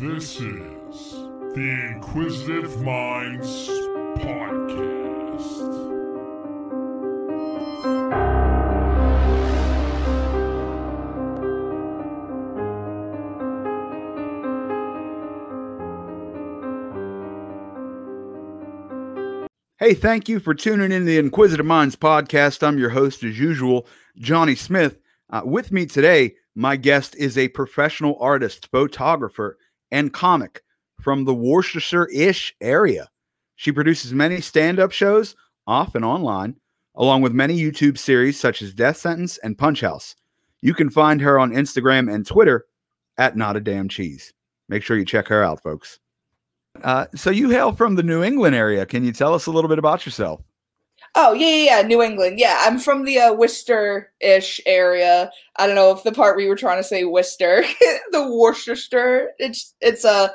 This is the Inquisitive Minds Podcast. Hey, thank you for tuning in to the Inquisitive Minds podcast. I'm your host, as usual, Johnny Smith. Uh, with me today, my guest is a professional artist, photographer, and comic from the Worcestershire ish area. She produces many stand up shows, off and online, along with many YouTube series such as Death Sentence and Punch House. You can find her on Instagram and Twitter at Not a Damn Cheese. Make sure you check her out, folks. Uh, so you hail from the New England area. Can you tell us a little bit about yourself? Oh yeah, yeah, yeah, New England. Yeah, I'm from the uh, Worcester-ish area. I don't know if the part you were trying to say Worcester, the Worcestershire. It's it's uh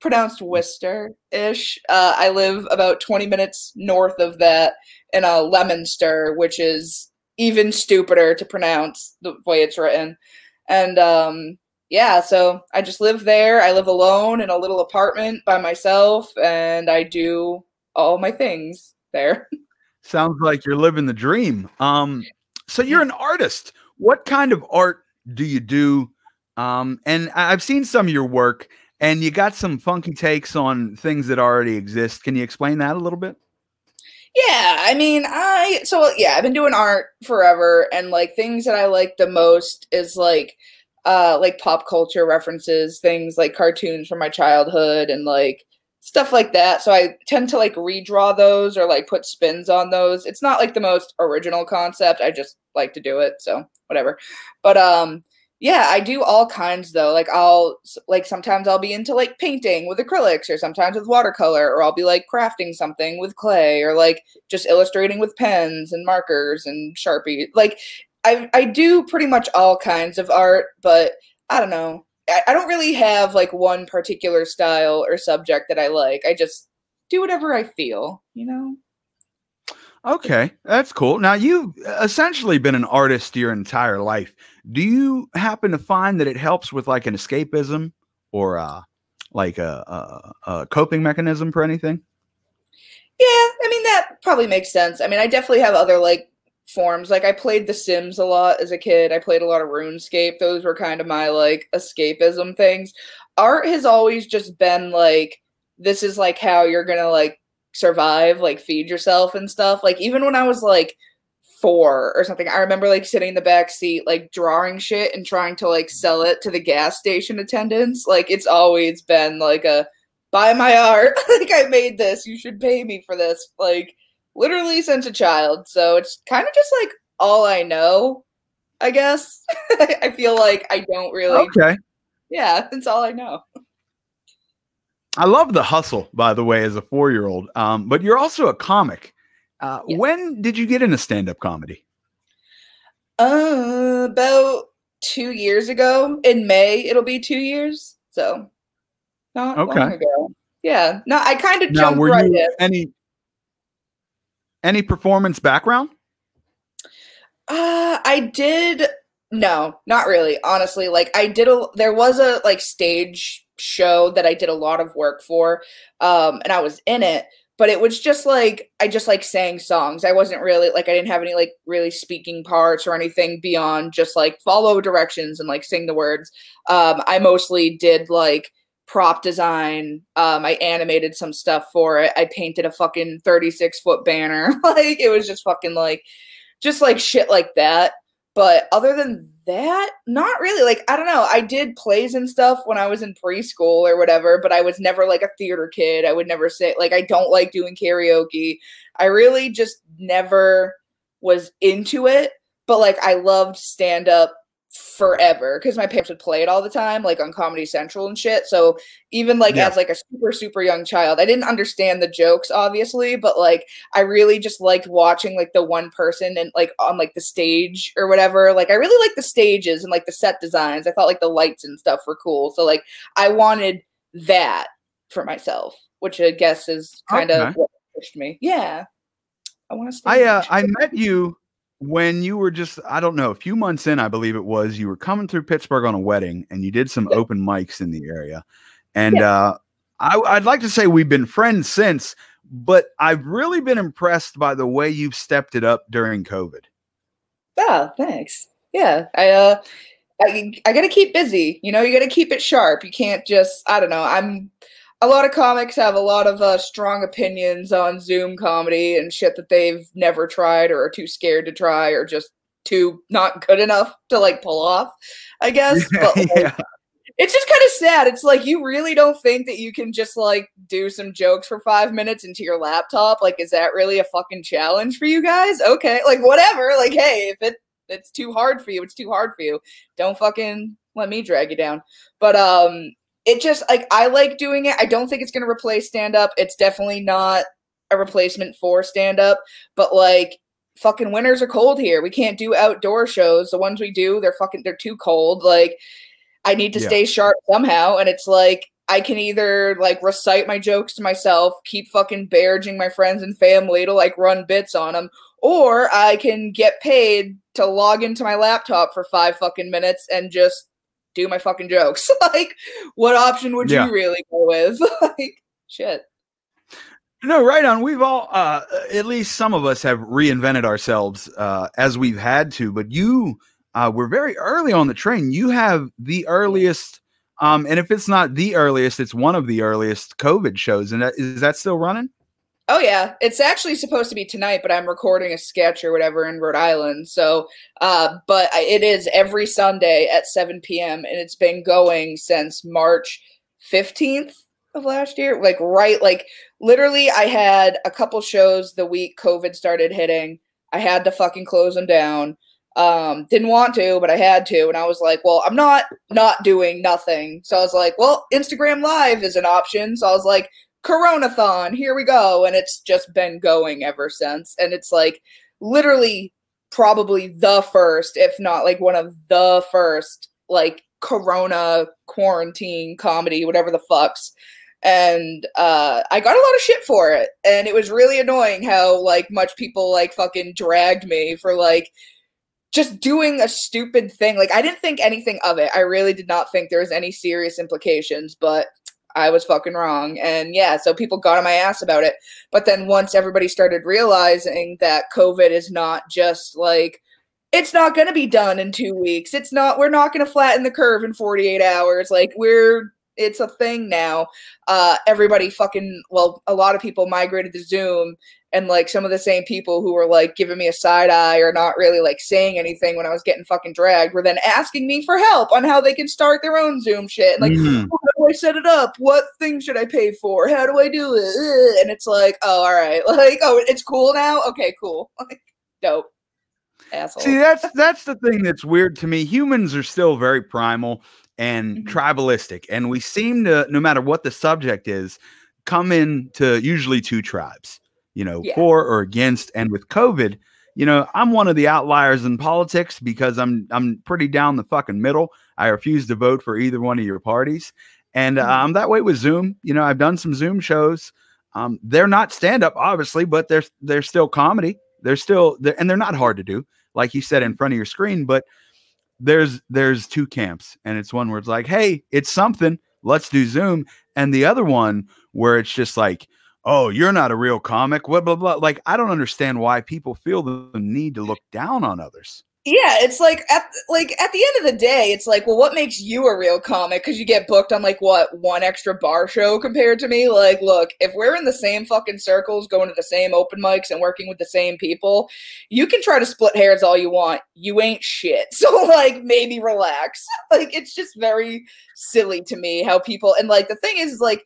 pronounced Worcester-ish. Uh, I live about 20 minutes north of that in uh, Leominster, which is even stupider to pronounce the way it's written. And um, yeah, so I just live there. I live alone in a little apartment by myself, and I do all my things there. Sounds like you're living the dream. Um, so you're an artist. What kind of art do you do? Um, and I've seen some of your work, and you got some funky takes on things that already exist. Can you explain that a little bit? Yeah, I mean, I so yeah, I've been doing art forever, and like things that I like the most is like uh like pop culture references, things like cartoons from my childhood and like stuff like that. So I tend to like redraw those or like put spins on those. It's not like the most original concept. I just like to do it, so whatever. But um yeah, I do all kinds though. Like I'll like sometimes I'll be into like painting with acrylics or sometimes with watercolor or I'll be like crafting something with clay or like just illustrating with pens and markers and Sharpie. Like I I do pretty much all kinds of art, but I don't know. I, I don't really have like one particular style or subject that I like. I just do whatever I feel, you know? Okay, that's cool. Now you've essentially been an artist your entire life. Do you happen to find that it helps with like an escapism or uh, like a, a, a coping mechanism for anything? Yeah, I mean that probably makes sense. I mean, I definitely have other like forms. Like I played The Sims a lot as a kid. I played a lot of RuneScape. Those were kind of my like escapism things. Art has always just been like this is like how you're going to like survive, like feed yourself and stuff. Like even when I was like 4 or something, I remember like sitting in the back seat like drawing shit and trying to like sell it to the gas station attendants. Like it's always been like a buy my art. like I made this. You should pay me for this. Like literally since a child. So it's kind of just like all I know, I guess. I feel like I don't really Okay. Yeah, that's all I know. I love the hustle, by the way, as a four year old. Um, but you're also a comic. Uh, Yes. When did you get into stand up comedy? Uh about 2 years ago in May it'll be 2 years. So not long Okay. ago. Yeah. No, I kind of Now, jumped were right you in. any any performance background? Uh, I did. No, not really. Honestly, like I did a. There was a like stage show that I did a lot of work for, um, and I was in it. But it was just like I just like sang songs. I wasn't really like I didn't have any like really speaking parts or anything beyond just like follow directions and like sing the words. Um, I mostly did like prop design. Um, I animated some stuff for it. I painted a fucking thirty six foot banner. like it was just fucking like just like shit like that. But other than that, not really. Like, I don't know. I did plays and stuff when I was in preschool or whatever, but I was never like a theater kid. I would never say, like, I don't like doing karaoke. I really just never was into it. But like, I loved stand up forever because my parents would play it all the time, like on Comedy Central and shit. So even like Yeah. as like a super, super young child, I didn't understand the jokes, obviously, but like, I really just liked watching like the one person and like on like the stage or whatever. Like I really like the stages and like the set designs. I thought like the lights and stuff were cool. So like I wanted that for myself, which I guess is kind of Okay. what pushed me. Yeah. I want to I uh, I met you when you were just I don't know a few months in I believe it was you were coming through Pittsburgh on a wedding and you did some Yeah. open mics in the area And uh, I, I'd like to say we've been friends since, but I've really been impressed by the way you've stepped it up during COVID. Oh, thanks. Yeah, I uh, I I gotta keep busy. You know, you gotta keep it sharp. You can't just I don't know. I'm a lot of comics have a lot of uh, strong opinions on Zoom comedy and shit that they've never tried or are too scared to try or just too not good enough to like pull off. I guess. But like, yeah. it's just kind of sad. It's like you really don't think that you can just like do some jokes for five minutes into your laptop. Like, is that really a fucking challenge for you guys? Okay, like whatever. Like, hey, if it it's too hard for you, it's too hard for you. Don't fucking let me drag you down. But um, it just like I like doing it. I don't think it's gonna replace stand up. It's definitely not a replacement for stand up. But like fucking winters are cold here. We can't do outdoor shows. The ones we do, they're fucking they're too cold. Like I need to Yeah. stay sharp somehow. And it's like I can either like recite my jokes to myself, keep fucking barraging my friends and family to like run bits on them, or I can get paid to log into my laptop for five fucking minutes and just do my fucking jokes. like, what option would Yeah. you really go with? like, shit. No, right on. We've all, uh, at least some of us, have reinvented ourselves uh, as we've had to. But you uh, were very early on the train. You have the earliest, um, and if it's not the earliest, it's one of the earliest COVID shows. And that, is that still running? Oh yeah, it's actually supposed to be tonight, but I'm recording a sketch or whatever in Rhode Island. So, uh, but it is every Sunday at 7 p.m. and it's been going since March 15th of last year. Like right, like literally, I had a couple shows the week COVID started hitting. I had to fucking close them down. Um, didn't want to, but I had to, and I was like, well, I'm not not doing nothing. So I was like, well, Instagram Live is an option. So I was like, Coronathon, here we go. And it's just been going ever since. And it's like literally probably the first, if not like one of the first, like Corona quarantine comedy, whatever the fucks. And uh, I got a lot of shit for it. And it was really annoying how like much people like fucking dragged me for like just doing a stupid thing. Like I didn't think anything of it. I really did not think there was any serious implications, but I was fucking wrong. And yeah, so people got on my ass about it. But then once everybody started realizing that COVID is not just like it's not going to be done in 2 weeks. It's not we're not going to flatten the curve in 48 hours. Like we're it's a thing now. Uh everybody fucking well a lot of people migrated to Zoom and like some of the same people who were like giving me a side eye or not really like saying anything when I was getting fucking dragged were then asking me for help on how they can start their own Zoom shit. Like, Mhm. how do I set it up? What thing should I pay for? How do I do it? And it's like, oh, all right. Like, oh, it's cool now? Okay, cool. Like, dope. Asshole. See, that's that's the thing that's weird to me. Humans are still very primal and Mhm. tribalistic, and we seem to, no matter what the subject is, come into usually two tribes. You know, Yeah. for or against. And with COVID, you know, I'm one of the outliers in politics because I'm I'm pretty down the fucking middle. I refuse to vote for either one of your parties, and Mhm. I'm that way with Zoom. You know, I've done some Zoom shows. Um, they're not stand up, obviously, but they're they're still comedy. They're still they're, and they're not hard to do, like you said in front of your screen. But there's there's two camps, and it's one where it's like, hey, it's something. Let's do Zoom, and the other one where it's just like, oh, you're not a real comic. What blah blah. Like I don't understand why people feel the need to look down on others. yeah, it's like at like at the end of the day, it's like, well, what makes you a real comic? Because you get booked on like what one extra bar show compared to me. Like, look, if we're in the same fucking circles, going to the same open mics and working with the same people, you can try to split hairs all you want. You ain't shit. So like, maybe relax. like, it's just very silly to me how people and like the thing is, is like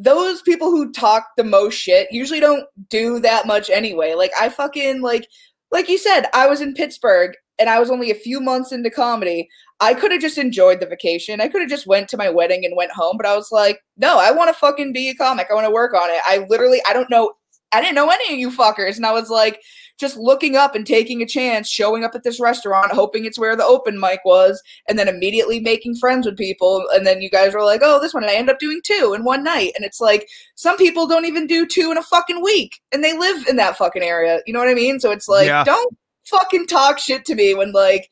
those people who talk the most shit usually don't do that much anyway. Like I fucking like like you said, I was in Pittsburgh and I was only a few months into comedy. I could have just enjoyed the vacation. I could have just went to my wedding and went home, but I was like, no, I want to fucking be a comic. I want to work on it. I literally I don't know I didn't know any of you fuckers and I was like just looking up and taking a chance, showing up at this restaurant, hoping it's where the open mic was, and then immediately making friends with people. And then you guys were like, oh, this one. And I end up doing two in one night. And it's like, some people don't even do two in a fucking week and they live in that fucking area. You know what I mean? So it's like, Yeah. don't fucking talk shit to me when like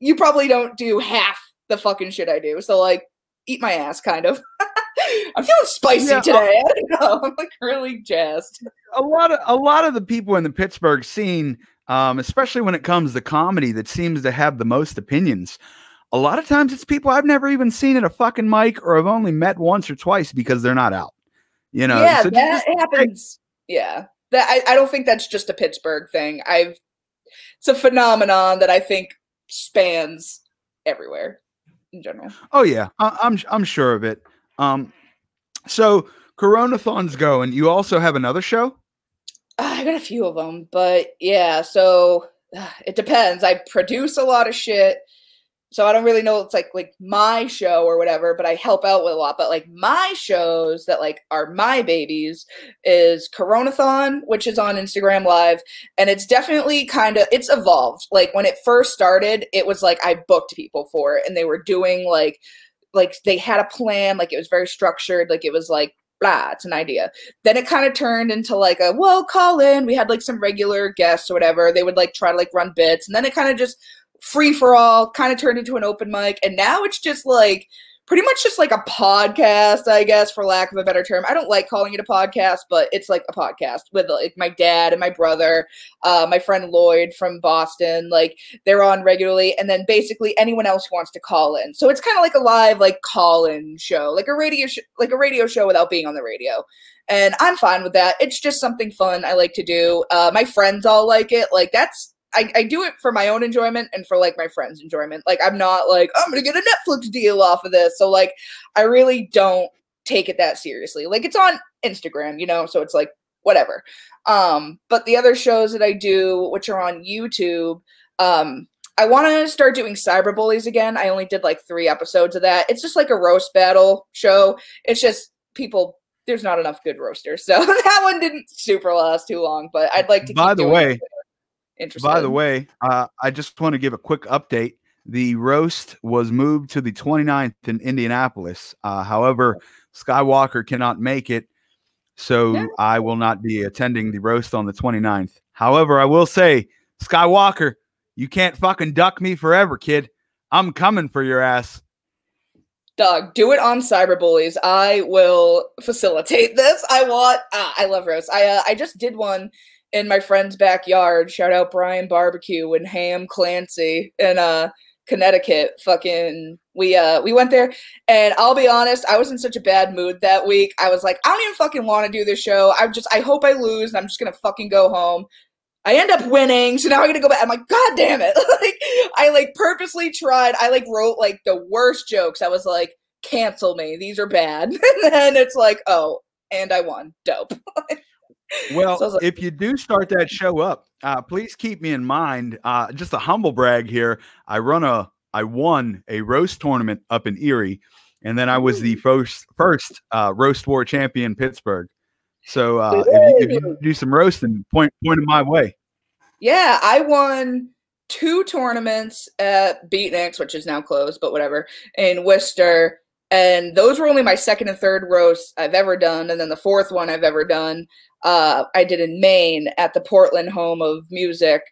you probably don't do half the fucking shit I do. So like, eat my ass, kind of. I'm feeling spicy Yeah, today. I don't know. I'm like really jazzed. A lot of a lot of the people in the Pittsburgh scene, um, especially when it comes to comedy, that seems to have the most opinions. A lot of times, it's people I've never even seen at a fucking mic, or I've only met once or twice because they're not out. You know, yeah, so that just- happens. Yeah, that I, I don't think that's just a Pittsburgh thing. I've it's a phenomenon that I think spans everywhere in general. Oh yeah, I, I'm I'm sure of it. Um, so Coronathons go, and you also have another show. Uh, I got a few of them, but yeah, so uh, it depends. I produce a lot of shit, so I don't really know. It's like like my show or whatever, but I help out with a lot. But like my shows that like are my babies is Coronathon, which is on Instagram Live, and it's definitely kind of it's evolved. Like when it first started, it was like I booked people for it, and they were doing like like they had a plan, like it was very structured, like it was like blah, it's an idea. Then it kind of turned into like a well, call in. We had like some regular guests or whatever. They would like try to like run bits, and then it kind of just free for all, kind of turned into an open mic, and now it's just like pretty much just like a podcast, I guess, for lack of a better term. I don't like calling it a podcast, but it's like a podcast with like my dad and my brother, uh, my friend Lloyd from Boston. Like they're on regularly, and then basically anyone else who wants to call in. So it's kind of like a live like call in show, like a radio sh- like a radio show without being on the radio. And I'm fine with that. It's just something fun I like to do. Uh, my friends all like it. Like that's I, I do it for my own enjoyment and for like my friends' enjoyment. Like I'm not like I'm gonna get a Netflix deal off of this. So like I really don't take it that seriously. Like it's on Instagram, you know, so it's like whatever. Um, but the other shows that I do, which are on YouTube, um, I want to start doing cyberbullies again. I only did like three episodes of that. It's just like a roast battle show. It's just people. There's not enough good roasters, so that one didn't super last too long. But I'd like to. By the way, it. Interested. By the way, uh, I just want to give a quick update. The roast was moved to the 29th in Indianapolis. Uh, however, Skywalker cannot make it, so Yeah. I will not be attending the roast on the 29th. However, I will say, Skywalker, you can't fucking duck me forever, kid. I'm coming for your ass. Dog, do it on cyberbullies. I will facilitate this. I want. Ah, I love roast. I uh, I just did one in my friend's backyard. Shout out Brian Barbecue and Ham Clancy in uh Connecticut. Fucking we uh we went there, and I'll be honest, I was in such a bad mood that week. I was like, I don't even fucking want to do this show. I just I hope I lose, and I'm just gonna fucking go home. I end up winning, so now I'm gonna go back. I'm like, God damn it! like, I like purposely tried. I like wrote like the worst jokes. I was like, cancel me. These are bad. and then it's like, oh, and I won. Dope. Well, So like- if you do start that show up, uh, please keep me in mind. Uh, just a humble brag here. I run a, I won a roast tournament up in Erie, and then I was the first first uh, roast war champion in Pittsburgh. So uh, if, you, if you do some roasting, point in my way. Yeah, I won two tournaments at Beatniks, which is now closed, but whatever, in Worcester. And those were only my second and third roasts I've ever done. And then the fourth one I've ever done, uh, I did in Maine at the Portland Home of Music,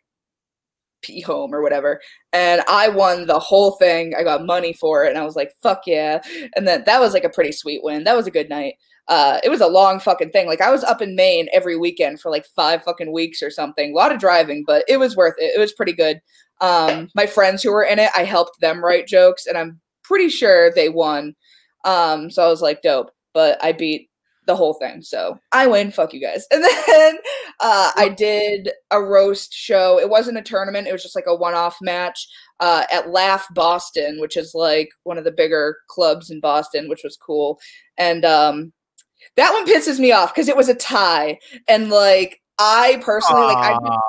P Home or whatever. And I won the whole thing. I got money for it. And I was like, fuck yeah. And then that was like a pretty sweet win. That was a good night uh, it was a long fucking thing. Like I was up in Maine every weekend for like five fucking weeks or something. A lot of driving, but it was worth it. It was pretty good. Um, my friends who were in it, I helped them write jokes, and I'm pretty sure they won. Um, so I was like, dope. But I beat the whole thing, so I win. Fuck you guys. And then uh, I did a roast show. It wasn't a tournament. It was just like a one-off match uh, at Laugh Boston, which is like one of the bigger clubs in Boston, which was cool. And um, that one pisses me off because it was a tie, and like I personally like I've, Aw,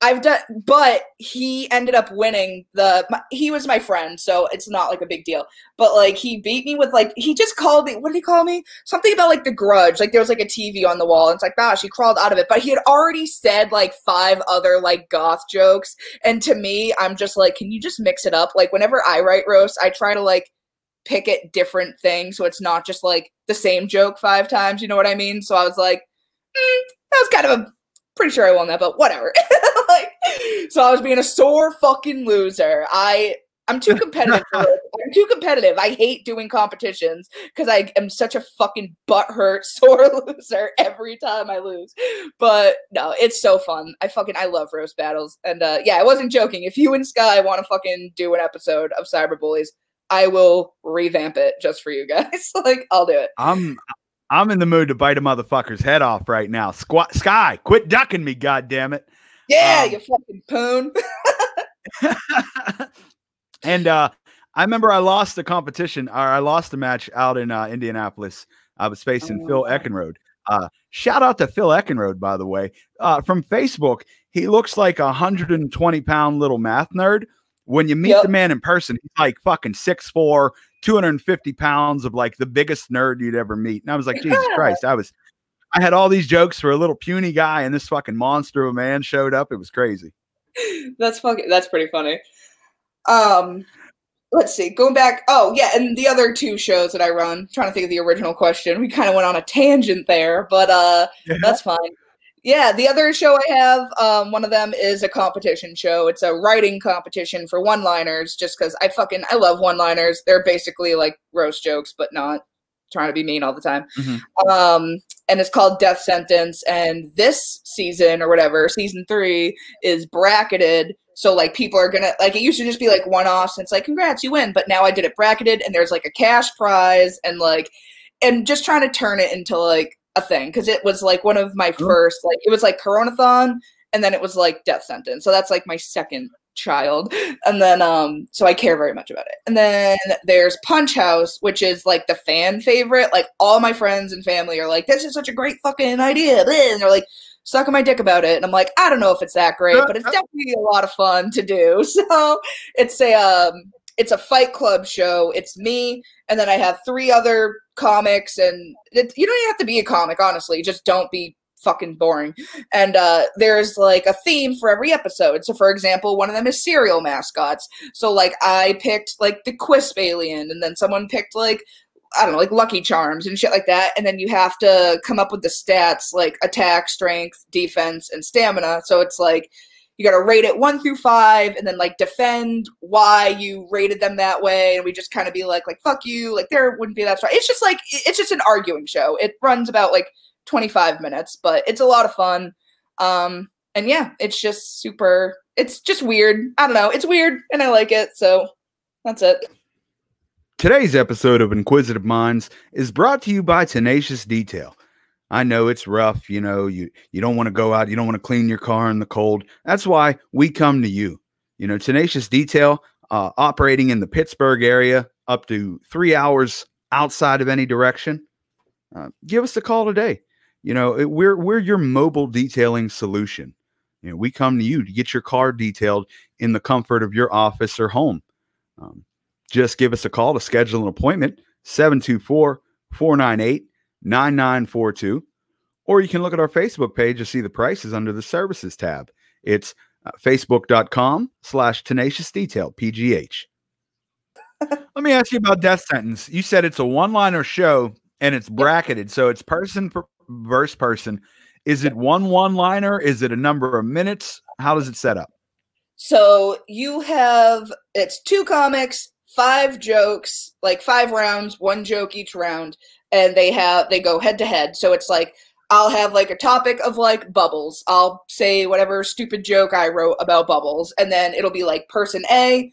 I've done, but he ended up winning the. My, he was my friend, so it's not like a big deal. But like he beat me with like he just called me. What did he call me? Something about like the Grudge. Like there was like a TV on the wall, and it's like gosh, he crawled out of it. But he had already said like five other like goth jokes, and to me, I'm just like, can you just mix it up? Like whenever I write roast, I try to like pick at different things so it's not just like the same joke five times you know what i mean so i was like mm, that was kind of a pretty sure i won that but whatever like so i was being a sore fucking loser i I'm too competitive. I'm too competitive. I hate doing competitions because I am such a fucking butthurt sore loser every time I lose. But no, it's so fun. I fucking I love roast battles. And uh yeah, I wasn't joking. If you and Sky want to fucking do an episode of Cyberbullies, I will revamp it just for you guys. like I'll do it. I'm I'm in the mood to bite a motherfucker's head off right now. Squat Sky, quit ducking me, god damn it. Yeah, Um, you fucking poon. and uh, I remember I lost the competition, or I lost the match out in uh, Indianapolis. I was facing Phil Oh. Eckenrode. Uh, shout out to Phil Eckenrode, by the way, uh, from Facebook. He looks like a 120 pound little math nerd. When you meet Yep. the man in person, he's like fucking 6'4, 250 pounds of like the biggest nerd you'd ever meet. And I was like, Jesus Christ, I was. I had all these jokes for a little puny guy, and this fucking monster of a man showed up. It was crazy. that's fucking that's pretty funny. Um let's see. Going back oh yeah, and the other two shows that I run, trying to think of the original question. We kind of went on a tangent there, but uh that's fine. Yeah, the other show I have, um, one of them is a competition show. It's a writing competition for one-liners, just because I fucking I love one-liners. They're basically like roast jokes, but not trying to be mean all the time. Mhm. Um, and it's called Death Sentence. And this season or whatever, season three, is bracketed. So like people are gonna like it used to just be like one-offs. And it's like congrats, you win. But now I did it bracketed, and there's like a cash prize and like and just trying to turn it into like a thing because it was like one of my first like it was like coronathon and then it was like death sentence so that's like my second child. And then um so i care very much about it. And then there's punch house which is like the fan favorite. Like all my friends and family are like this is such a great fucking idea. And they're like sucking my dick about it. And i'm like i don't know if it's that great but it's definitely a lot of fun to do. So it's a um it's a fight club show. It's me and then I have three other comics, and it, you don't even have to be a comic, honestly. Just don't be fucking boring. And uh, there's like a theme for every episode. So, for example, one of them is cereal mascots. So, like, I picked like the Quisp alien, and then someone picked like I don't know, like Lucky Charms and shit like that. And then you have to come up with the stats like attack, strength, defense, and stamina. So it's like you got to rate it one through five and then like defend why you rated them that way and we just kind of be like like fuck you like there wouldn't be that strong it's just like it's just an arguing show it runs about like 25 minutes but it's a lot of fun um and yeah it's just super it's just weird i don't know it's weird and i like it so that's it Today's episode of Inquisitive Minds is brought to you by Tenacious Detail. I know it's rough, you know, you you don't want to go out, you don't want to clean your car in the cold. That's why we come to you. You know, Tenacious Detail uh, operating in the Pittsburgh area up to 3 hours outside of any direction. Uh, give us a call today. You know, it- we're we're your mobile detailing solution. You know, we come to you to get your car detailed in the comfort of your office or home. Um, just give us a call to schedule an appointment 724 498 9942 or you can look at our facebook page to see the prices under the services tab it's uh, facebook.com slash tenacious detail pgh let me ask you about death sentence you said it's a one-liner show and it's bracketed so it's person per verse person. Is it one one-liner? Is it a number of minutes? How does it set up? So you have it's two comics, five jokes, like five rounds, one joke each round, and they have they go head to head. So it's like I'll have like a topic of like bubbles. I'll say whatever stupid joke I wrote about bubbles, and then it'll be like person A,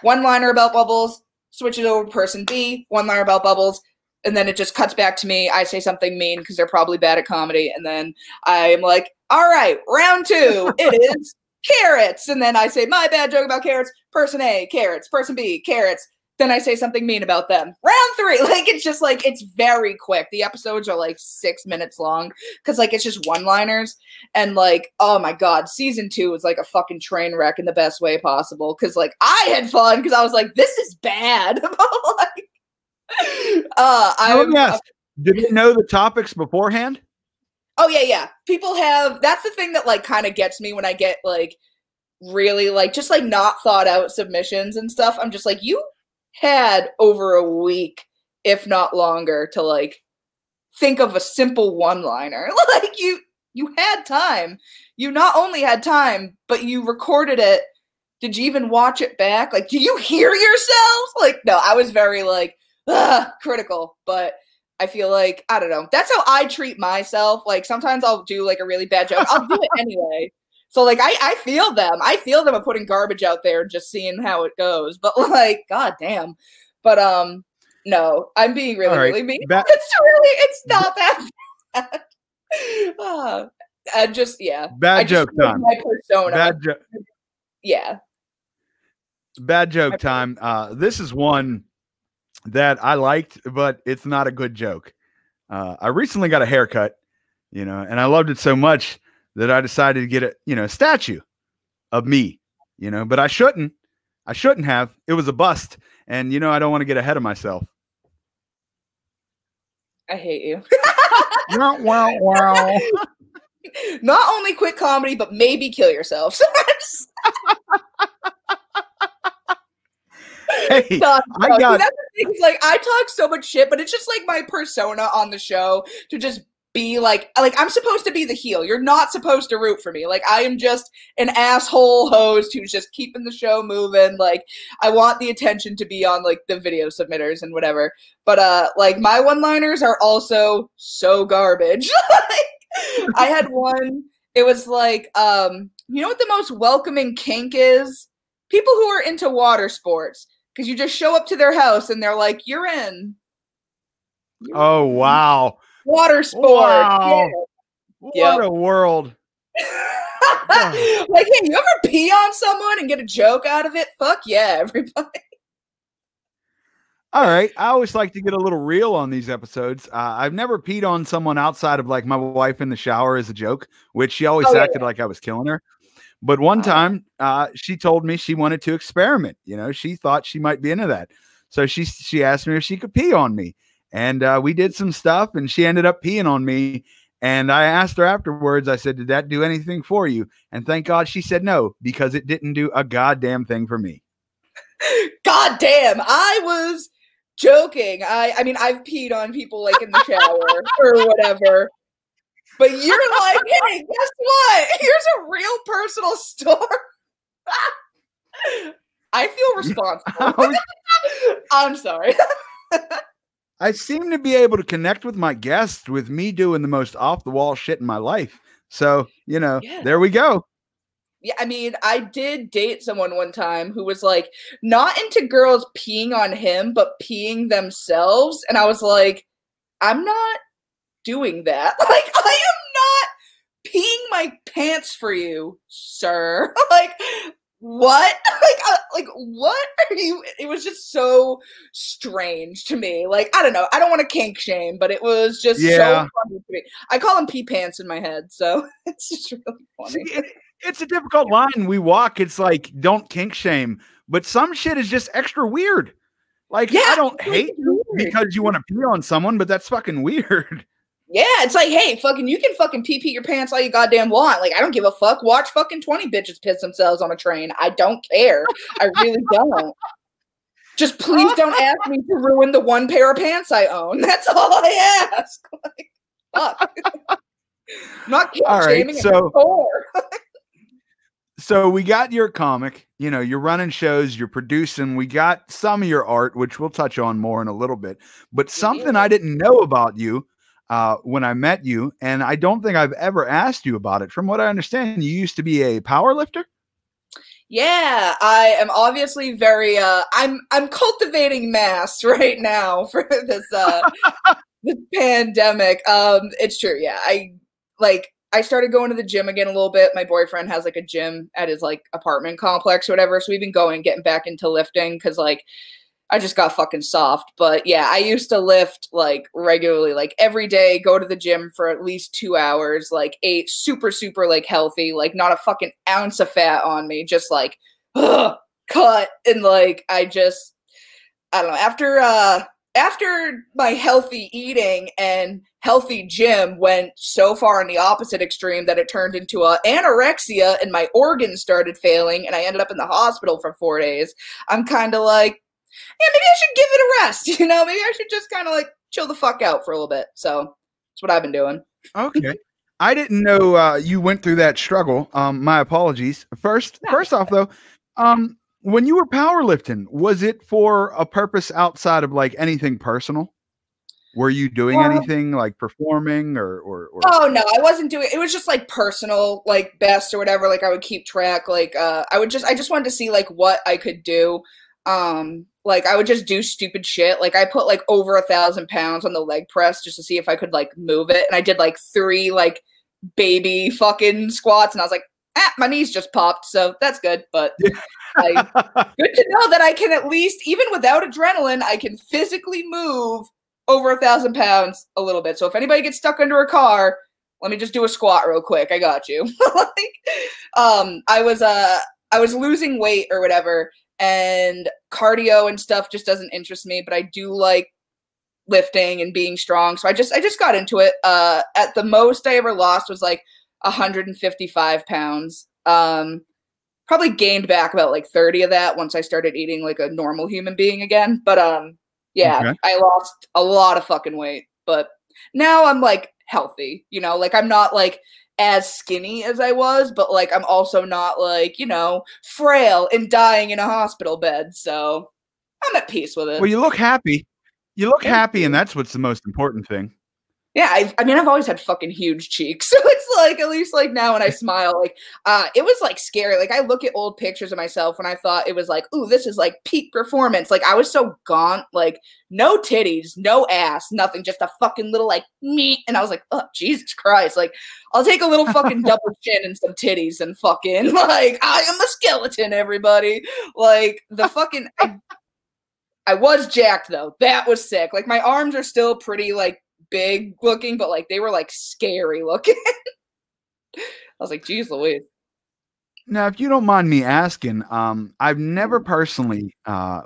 one liner about bubbles, switch it over to person B, one liner about bubbles, and then it just cuts back to me. I say something mean because they're probably bad at comedy, and then I'm like, all right, round two, it is carrots. And then I say my bad joke about carrots. Person A, carrots. Person B, carrots. Then I say something mean about them. Round three. Like it's just like it's very quick. The episodes are like six minutes long because like it's just one liners. And like, oh my god, season two was like a fucking train wreck in the best way possible. Cause like I had fun because I was like, this is bad. like, uh I Let me ask, did you know the topics beforehand Oh yeah, yeah. People have that's the thing that like kind of gets me when I get like really like just like not thought out submissions and stuff. I'm just like you had over a week if not longer to like think of a simple one-liner. like you you had time. You not only had time, but you recorded it did you even watch it back? Like, do you hear yourselves? Like, no, I was very like ugh, critical, but I feel like I don't know. That's how I treat myself. Like sometimes I'll do like a really bad joke. I'll do it anyway. So like I, I feel them. I feel them of putting garbage out there and just seeing how it goes. But like, god damn. But um no, I'm being really, right. really mean. Ba- it's really it's not that bad. uh, I just yeah. Bad just joke time. My persona. Bad joke. yeah. Bad joke time. Uh, this is one that I liked, but it's not a good joke. Uh, I recently got a haircut, you know, and I loved it so much that I decided to get a, you know, a statue of me, you know, but I shouldn't. I shouldn't have. It was a bust, and you know, I don't want to get ahead of myself. I hate you. wow, wow, wow. Not only quit comedy, but maybe kill yourself. Hey, No, I no, see, got- that's the thing. is, Like I talk so much shit, but it's just like my persona on the show to just be like, like I'm supposed to be the heel. You're not supposed to root for me. Like I am just an asshole host who's just keeping the show moving. Like I want the attention to be on like the video submitters and whatever. But uh, like my one-liners are also so garbage. like I had one. It was like, um, you know what the most welcoming kink is? People who are into water sports because you just show up to their house and they're like, "You're in." You're Oh in. wow! Water sport. Wow. What Yep. a world! Yeah. like, hey, you ever pee on someone and get a joke out of it? Fuck yeah, everybody. All right. I always like to get a little real on these episodes. Uh, I've never peed on someone outside of like my wife in the shower as a joke, which she always Oh, yeah, acted like I was killing her. But one Wow. time, uh, she told me she wanted to experiment. You know, she thought she might be into that, so she she asked me if she could pee on me, and uh, we did some stuff, and she ended up peeing on me. And I asked her afterwards. I said, "Did that do anything for you?" And thank God she said no because it didn't do a goddamn thing for me. God damn, I was joking. I I mean, I've peed on people like in the shower or whatever. But you're like, hey, guess what? Here's a real personal story. I feel responsible. Oh. I'm sorry. I seem to be able to connect with my guests with me doing the most off the wall shit in my life. So, you know, Yeah. there we go. Yeah, I mean, I did date someone one time who was like not into girls peeing on him, but peeing themselves. And I was like, I'm not doing that. Like, I peeing my pants for you, sir. like, what? Like, uh, like, what are you? It was just so strange to me. Like, I don't know. I don't want to kink shame, but it was just Yeah. so funny to me. I call them pee pants in my head, so it's just really funny. See, it- it's a difficult line we walk. It's like, don't kink shame, but some shit is just extra weird. Like, I don't hate you because you want to pee on someone, but that's fucking weird. Yeah, it's like, hey, fucking, you can fucking pee pee your pants all you goddamn want. Like, I don't give a fuck. Watch fucking 20 bitches piss themselves on a train. I don't care. I really don't. Just please don't ask me to ruin the one pair of pants I own. That's all I ask. Like, fuck. I'm not All right, so- so we got your comic you know you're running shows you're producing we got some of your art which we'll touch on more in a little bit but something i didn't know about you uh, when i met you and i don't think i've ever asked you about it from what i understand you used to be a power lifter Yeah, I am obviously very uh I'm I'm cultivating mass right now for this uh this pandemic. Um it's true. Yeah. I like I started going to the gym again a little bit. My boyfriend has like a gym at his like apartment complex or whatever. So we've been going getting back into lifting cuz like I just got fucking soft. But yeah, I used to lift like regularly, like every day, go to the gym for at least two hours, like ate super, super like healthy, like not a fucking ounce of fat on me, just like ugh, cut. And like I just I don't know, after uh after my healthy eating and healthy gym went so far in the opposite extreme that it turned into a anorexia and my organs started failing and I ended up in the hospital for four days. I'm kind of like, yeah, maybe I should give it a rest. You know, maybe I should just kind of like chill the fuck out for a little bit. So that's what I've been doing. okay i didn't know uh, you went through that struggle um, my apologies first first off though Um, when you were powerlifting, was it for a purpose outside of like anything personal? Were you doing Well- anything like performing or or, or Oh no, I wasn't doing it was just like personal, like best or whatever. Like I would keep track. Like uh I would just I just wanted to see like what I could do. Um like I would just do stupid shit. Like I put like over a thousand pounds on the leg press just to see if I could like move it. And I did like three like baby fucking squats and I was like, ah, my knees just popped, so that's good. But I, good to know that I can at least, even without adrenaline, I can physically move over a thousand pounds a little bit. So if anybody gets stuck under a car, let me just do a squat real quick. I got you. like, um, I was uh, I was losing weight or whatever, and cardio and stuff just doesn't interest me. But I do like lifting and being strong. So I just I just got into it. Uh, at the most I ever lost was like 155 pounds. Um, probably gained back about like 30 of that once I started eating like a normal human being again. But um yeah, Okay. I lost a lot of fucking weight, but now I'm like healthy, you know, like I'm not like as skinny as I was, but like I'm also not like, you know, frail and dying in a hospital bed. So I'm at peace with it. well, you look happy. You look happy, and that's what's the most important thing. Yeah, I, I mean, I've always had fucking huge cheeks, so it's like at least like now when I smile, like uh, it was like scary. Like I look at old pictures of myself when I thought it was like, ooh, this is like peak performance. Like I was so gaunt, like no titties, no ass, nothing, just a fucking little like me. and I was like, oh Jesus Christ! Like I'll take a little fucking double chin and some titties and fucking like I am a skeleton, everybody. Like the fucking. I, I was jacked though. That was sick. Like my arms are still pretty like big looking, but like they were like scary looking. I was like, geez Louise. Now, if you don't mind me asking, um, I've never personally uh,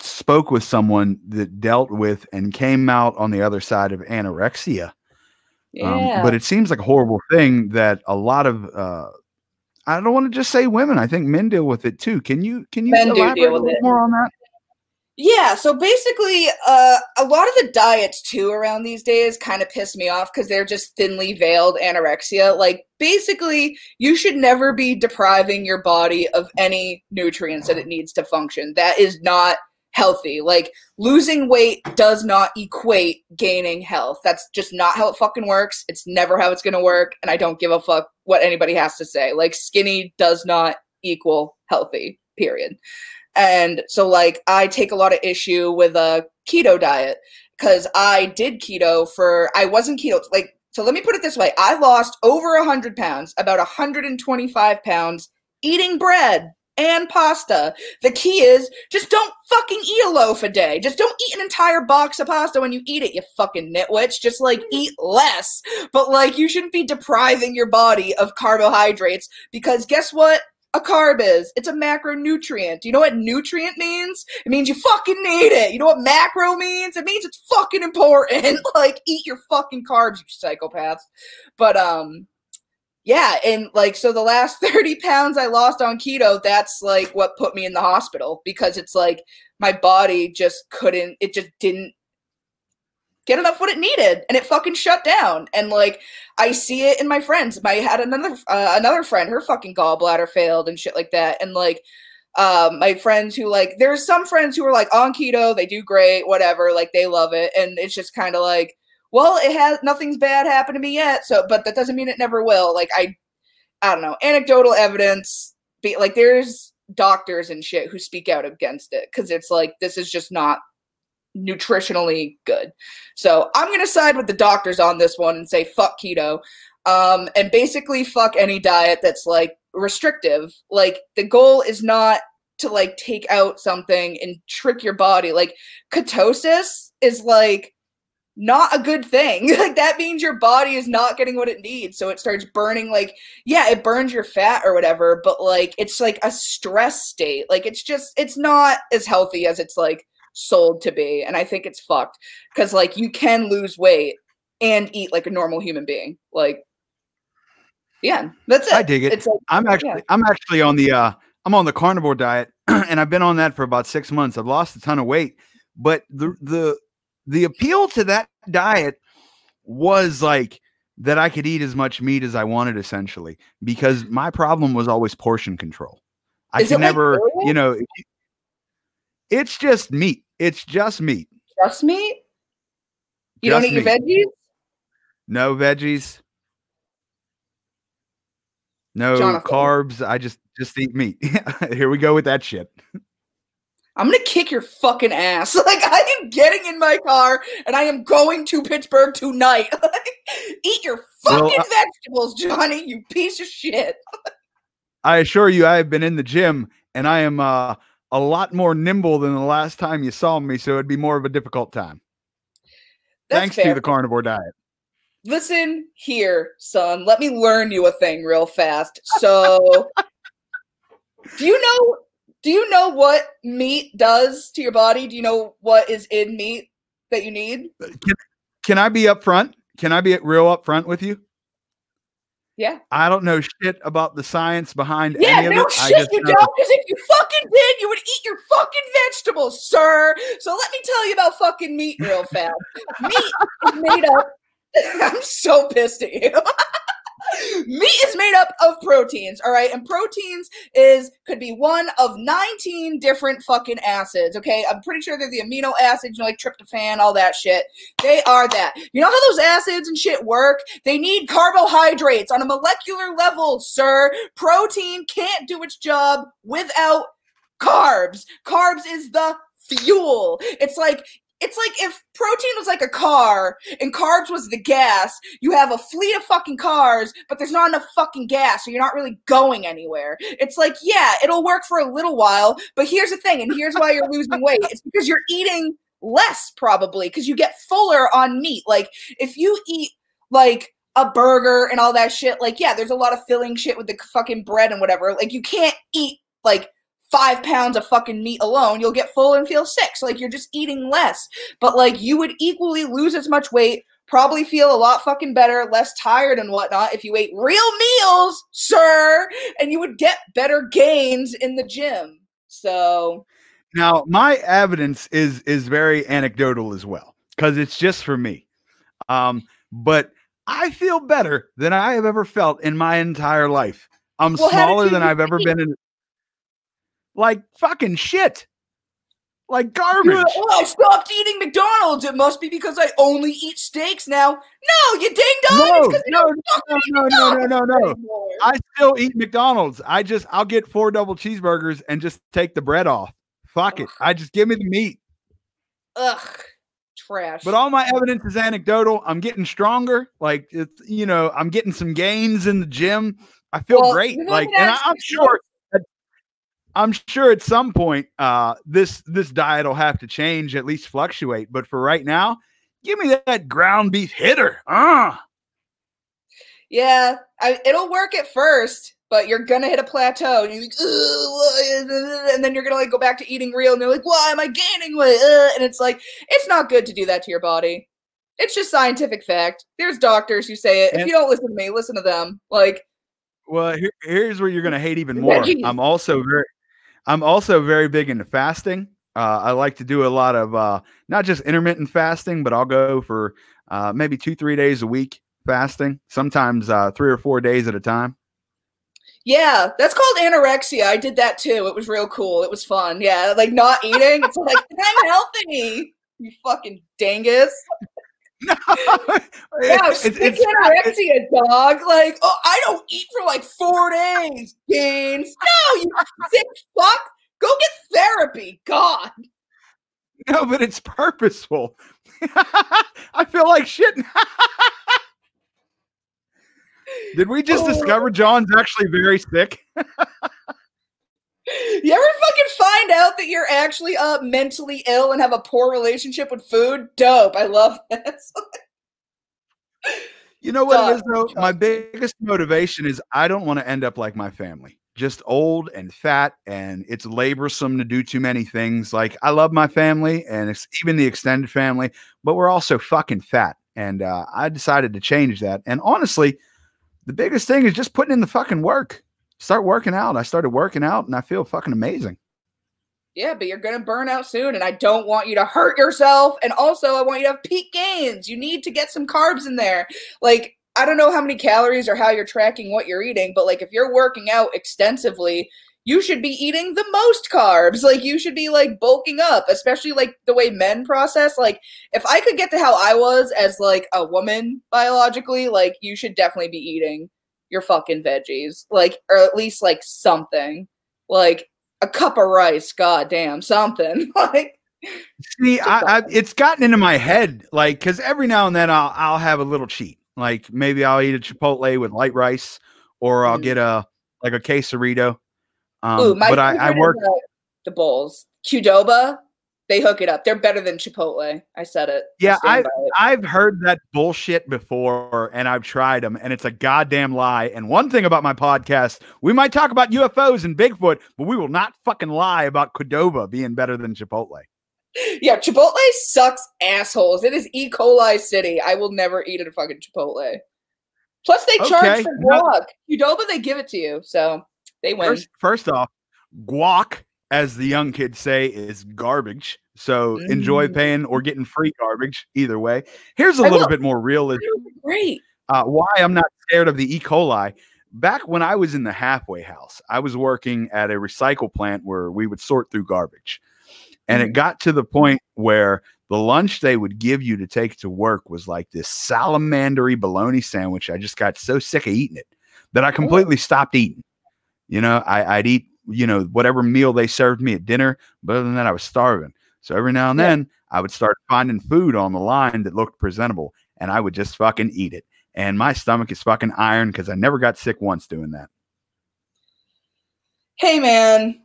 spoke with someone that dealt with and came out on the other side of anorexia. Yeah. Um, but it seems like a horrible thing that a lot of uh, I don't want to just say women. I think men deal with it too. Can you can you Men elaborate a little it. more on that? Yeah, so basically, uh, a lot of the diets too around these days kind of piss me off because they're just thinly veiled anorexia. Like, basically, you should never be depriving your body of any nutrients that it needs to function. That is not healthy. Like, losing weight does not equate gaining health. That's just not how it fucking works. It's never how it's gonna work, and I don't give a fuck what anybody has to say. Like, skinny does not equal healthy, period. And so like I take a lot of issue with a keto diet cuz I did keto for I wasn't keto like so let me put it this way. I lost over 100 pounds, about 125 pounds eating bread and pasta. The key is just don't fucking eat a loaf a day. Just don't eat an entire box of pasta when you eat it, you fucking nitwitch. Just like mm-hmm. eat less. But like you shouldn't be depriving your body of carbohydrates because guess what? A carb is. It's a macronutrient. You know what nutrient means? It means you fucking need it. You know what macro means? It means it's fucking important. like eat your fucking carbs, you psychopaths. But um yeah, and like so the last 30 pounds I lost on keto, that's like what put me in the hospital because it's like my body just couldn't it just didn't get enough what it needed and it fucking shut down. And like i see it in my friends. I had another uh, another friend her fucking gallbladder failed and shit like that. And like um my friends who like there's some friends who are like on keto they do great whatever like they love it. And it's just kind of like well it has nothing's bad happened to me yet so but that doesn't mean it never will. Like i i don't know. Anecdotal evidence be like there's doctors and shit who speak out against it because it's like this is just not nutritionally good. So I'm gonna side with the doctors on this one and say fuck keto, um, and basically fuck any diet that's like restrictive. Like the goal is not to like take out something and trick your body. Like ketosis is like not a good thing. like that means your body is not getting what it needs. So it starts burning like yeah, it burns your fat or whatever, but like it's like a stress state. Like it's just it's not as healthy as it's like sold to be. And I think it's fucked. Cause like you can lose weight and eat like a normal human being. Like yeah, that's it. I dig it. It's like I'm actually I'm actually on the uh I'm on the carnivore diet and I've been on that for about 6 months. I've lost a ton of weight, but the the the appeal to that diet was like that I could eat as much meat as I wanted essentially because my problem was always portion control. I Is can it like never, you know, it's just meat. It's just meat. Just meat? You don't eat your veggies? No veggies. No Jonathan. carbs. I just just eat meat. Here we go with that shit. I'm gonna kick your fucking ass. Like I am getting in my car and I am going to Pittsburgh tonight. Eat your Well, fucking I- vegetables, Johnny. You piece of shit. I assure you, I have been in the gym and I am uh, a lot more nimble than the last time you saw me, so it'd be more of a difficult time. That's Thanks fair. to the carnivore diet. Listen here, son. Let me learn you a thing real fast. So, do you know? Do you know what meat does to your body? Do you know what is in meat that you need? Can, can I be upfront? Can I be real upfront with you? Yeah. I don't know shit about the science behind Yeah, any of no it. I shit, just you know- don't. Because if you fucking did, you would eat your fucking vegetables, sir. So let me tell you about fucking meat real fast. meat is made up. I'm so pissed at you. meat is made up of proteins, all right, and proteins is could be one of 19 different fucking acids. Okay, I'm pretty sure they're the amino acids, you know, like tryptophan, all that shit. They are that. You know how those acids and shit work? They need carbohydrates on a molecular level, sir. Protein can't do its job without carbs. Carbs is the fuel. It's like it's like if protein was like a car and carbs was the gas, you have a fleet of fucking cars, but there's not enough fucking gas, so you're not really going anywhere. It's like, yeah, it'll work for a little while, but here's the thing, and here's why you're losing weight. It's because you're eating less, probably, because you get fuller on meat. Like, if you eat like a burger and all that shit, like, yeah, there's a lot of filling shit with the fucking bread and whatever. Like, you can't eat like five pounds of fucking meat alone, you'll get full and feel sick. So like you're just eating less. But like you would equally lose as much weight, probably feel a lot fucking better, less tired and whatnot if you ate real meals, sir, and you would get better gains in the gym. So Now, my evidence is is very anecdotal as well because it's just for me. Um, but I feel better than I have ever felt in my entire life. I'm Well, smaller than I've ever been in. Like fucking shit, like garbage. like, oh, I stopped eating McDonald's. It must be because I only eat steaks now. No, you ding dong. No, it's 'cause you no, don't no, no, no, no, no. I still eat McDonald's. I just I'll get four double cheeseburgers and just take the bread off. Fuck it. I just give me the meat. Ugh, trash. But all my evidence is anecdotal. I'm getting stronger. Like it's you know, I'm getting some gains in the gym. I feel Well, great. Like and I, I'm six sure I'm sure at some point uh this this diet will have to change, at least fluctuate. But for right now, give me that, ground beef hitter. Ah, Yeah, I, it'll work at first, but you're gonna hit a plateau, and you're like, and then you're gonna like go back to eating real, and you're like, why am I gaining weight? Ugh," And it's like, it's not good to do that to your body. It's just scientific fact. There's doctors who say it. If you don't listen to me, listen to them. Like, well, here, here's where you're gonna hate even more. I'm also very I'm also very big into fasting. Uh, I like to do a lot of uh, not just intermittent fasting, but I'll go for uh, maybe two, three days a week fasting, sometimes uh, three or four days at a time. yeah, that's called anorexia. I did that too. It was real cool. It was fun. Yeah, like not eating. It's like I'm healthy. You fucking dangus. No, Yeah, it's, it's- it's- anorexia, dog. Like, oh, I don't eat for like four days, Gaines. No, you sick fuck. Go get therapy. God. no, but it's purposeful. I feel like shit. Did we just Oh. discover John's actually very sick? You ever fucking find out that you're actually uh mentally ill and have a poor relationship with food? Dope. I love this. You know what it is though? My biggest motivation is I don't want to end up like my family, just old and fat, and it's laborsome to do too many things. Like I love my family and it's even the extended family, but we're also fucking fat. And uh, I decided to change that. And honestly, the biggest thing is just putting in the fucking work. Start working out. I started working out and I feel fucking amazing. Yeah, but you're gonna burn out soon, and I don't want you to hurt yourself. And also, I want you to have peak gains. You need to get some carbs in there. Like, I don't know how many calories or how you're tracking what you're eating, but like if you're working out extensively, you should be eating the most carbs. Like you should be like bulking up, especially like the way men process. Like if I could get to how I was as like a woman biologically, like you should definitely be eating your fucking veggies. Like or at least like something. Like a cup of rice, goddamn, something. like See, I, I, it's gotten into my head, like, because every now and then I'll I'll have a little cheat. Like maybe I'll eat a Chipotle with light rice, or I'll Mm. get a like a quesarito. Um, Ooh, my but I, I work. the bowls. Qdoba, they hook it up. They're better than Chipotle. I said it. Yeah, by it. I've heard that bullshit before, and I've tried them, and it's a goddamn lie. And one thing about my podcast, we might talk about UFOs and Bigfoot, but we will not fucking lie about Qdoba being better than Chipotle. Yeah, Chipotle sucks assholes. It is E. coli city. I will never eat at a fucking Chipotle. Plus, they charge Okay, for no- guac. Qdoba, they give it to you, so they win. First, first off, guac, as the young kids say, is garbage. So enjoy Mm. paying or getting free garbage. Either way, here's a I little will. bit more realistic. Great. uh, why I'm not scared of the E. coli. Back when I was in the halfway house, I was working at a recycle plant where we would sort through garbage. And it Mhm. got to the point where the lunch they would give you to take to work was like this salamandery bologna sandwich. I just got so sick of eating it that I completely stopped eating. You know, I, I'd eat, you know, whatever meal they served me at dinner, but other than that, I was starving. So every now and Yeah. then I would start finding food on the line that looked presentable and I would just fucking eat it. And my stomach is fucking iron because I never got sick once doing that. Hey, man.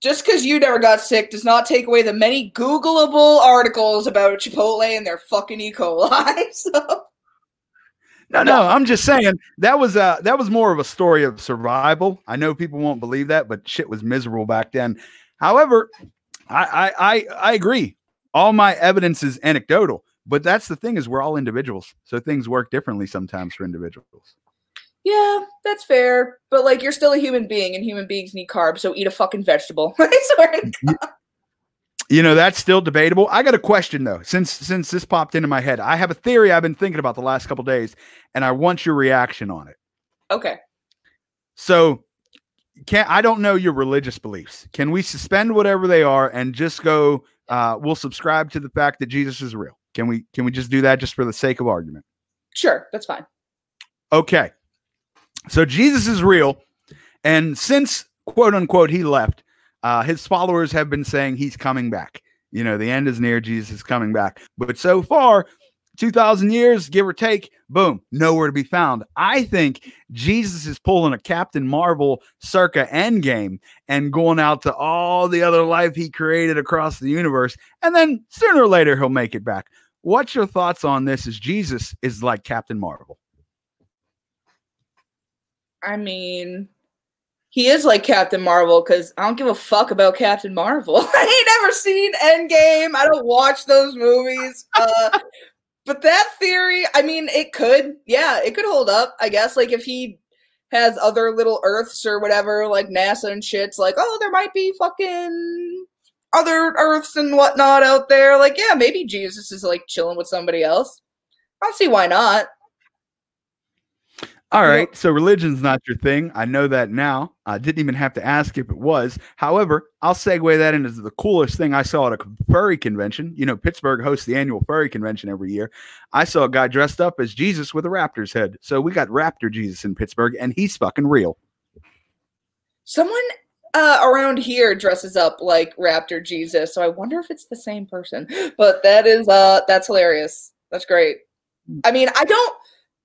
Just because you never got sick does not take away the many Googleable articles about Chipotle and their fucking E. coli. so, No, no, I'm just saying that was uh that was more of a story of survival. I know people won't believe that, but shit was miserable back then. However, I I I, I agree. All my evidence is anecdotal, but that's the thing is we're all individuals, so things work differently sometimes for individuals. yeah, that's fair. But, like, you're still a human being, and human beings need carbs, so eat a fucking vegetable. I swear to God. You know that's still debatable. I got a question though, since since this popped into my head. I have a theory I've been thinking about the last couple days, and I want your reaction on it. Okay. So can I don't know your religious beliefs. Can we suspend whatever they are and just go uh we'll subscribe to the fact that Jesus is real? Can we can we just do that just for the sake of argument? Sure, that's fine. Okay. So Jesus is real and since quote unquote he left, uh his followers have been saying he's coming back. You know, the end is near, Jesus is coming back. But so far 2000 years give or take, boom, nowhere to be found. I think Jesus is pulling a Captain Marvel circa Endgame and going out to all the other life he created across the universe. And then sooner or later, he'll make it back. What's your thoughts on this? Is Jesus is like Captain Marvel? I mean, he is like Captain Marvel because I don't give a fuck about Captain Marvel. I ain't never seen Endgame. I don't watch those movies. Uh, but that theory, I mean, it could, yeah, it could hold up. I guess, like if he has other little Earths or whatever, like NASA and shit's like, oh, there might be fucking other Earths and whatnot out there. Like, yeah, maybe Jesus is like chilling with somebody else. I don't see why not. All right. So religion's not your thing. I know that now. I didn't even have to ask if it was. However, I'll segue that into the coolest thing I saw at a furry convention. You know, Pittsburgh hosts the annual furry convention every year. I saw a guy dressed up as Jesus with a raptor's head. So we got Raptor Jesus in Pittsburgh, and he's fucking real. Someone uh, around here dresses up like Raptor Jesus, so I wonder if it's the same person. But that is uh that's hilarious. That's great. I mean, I don't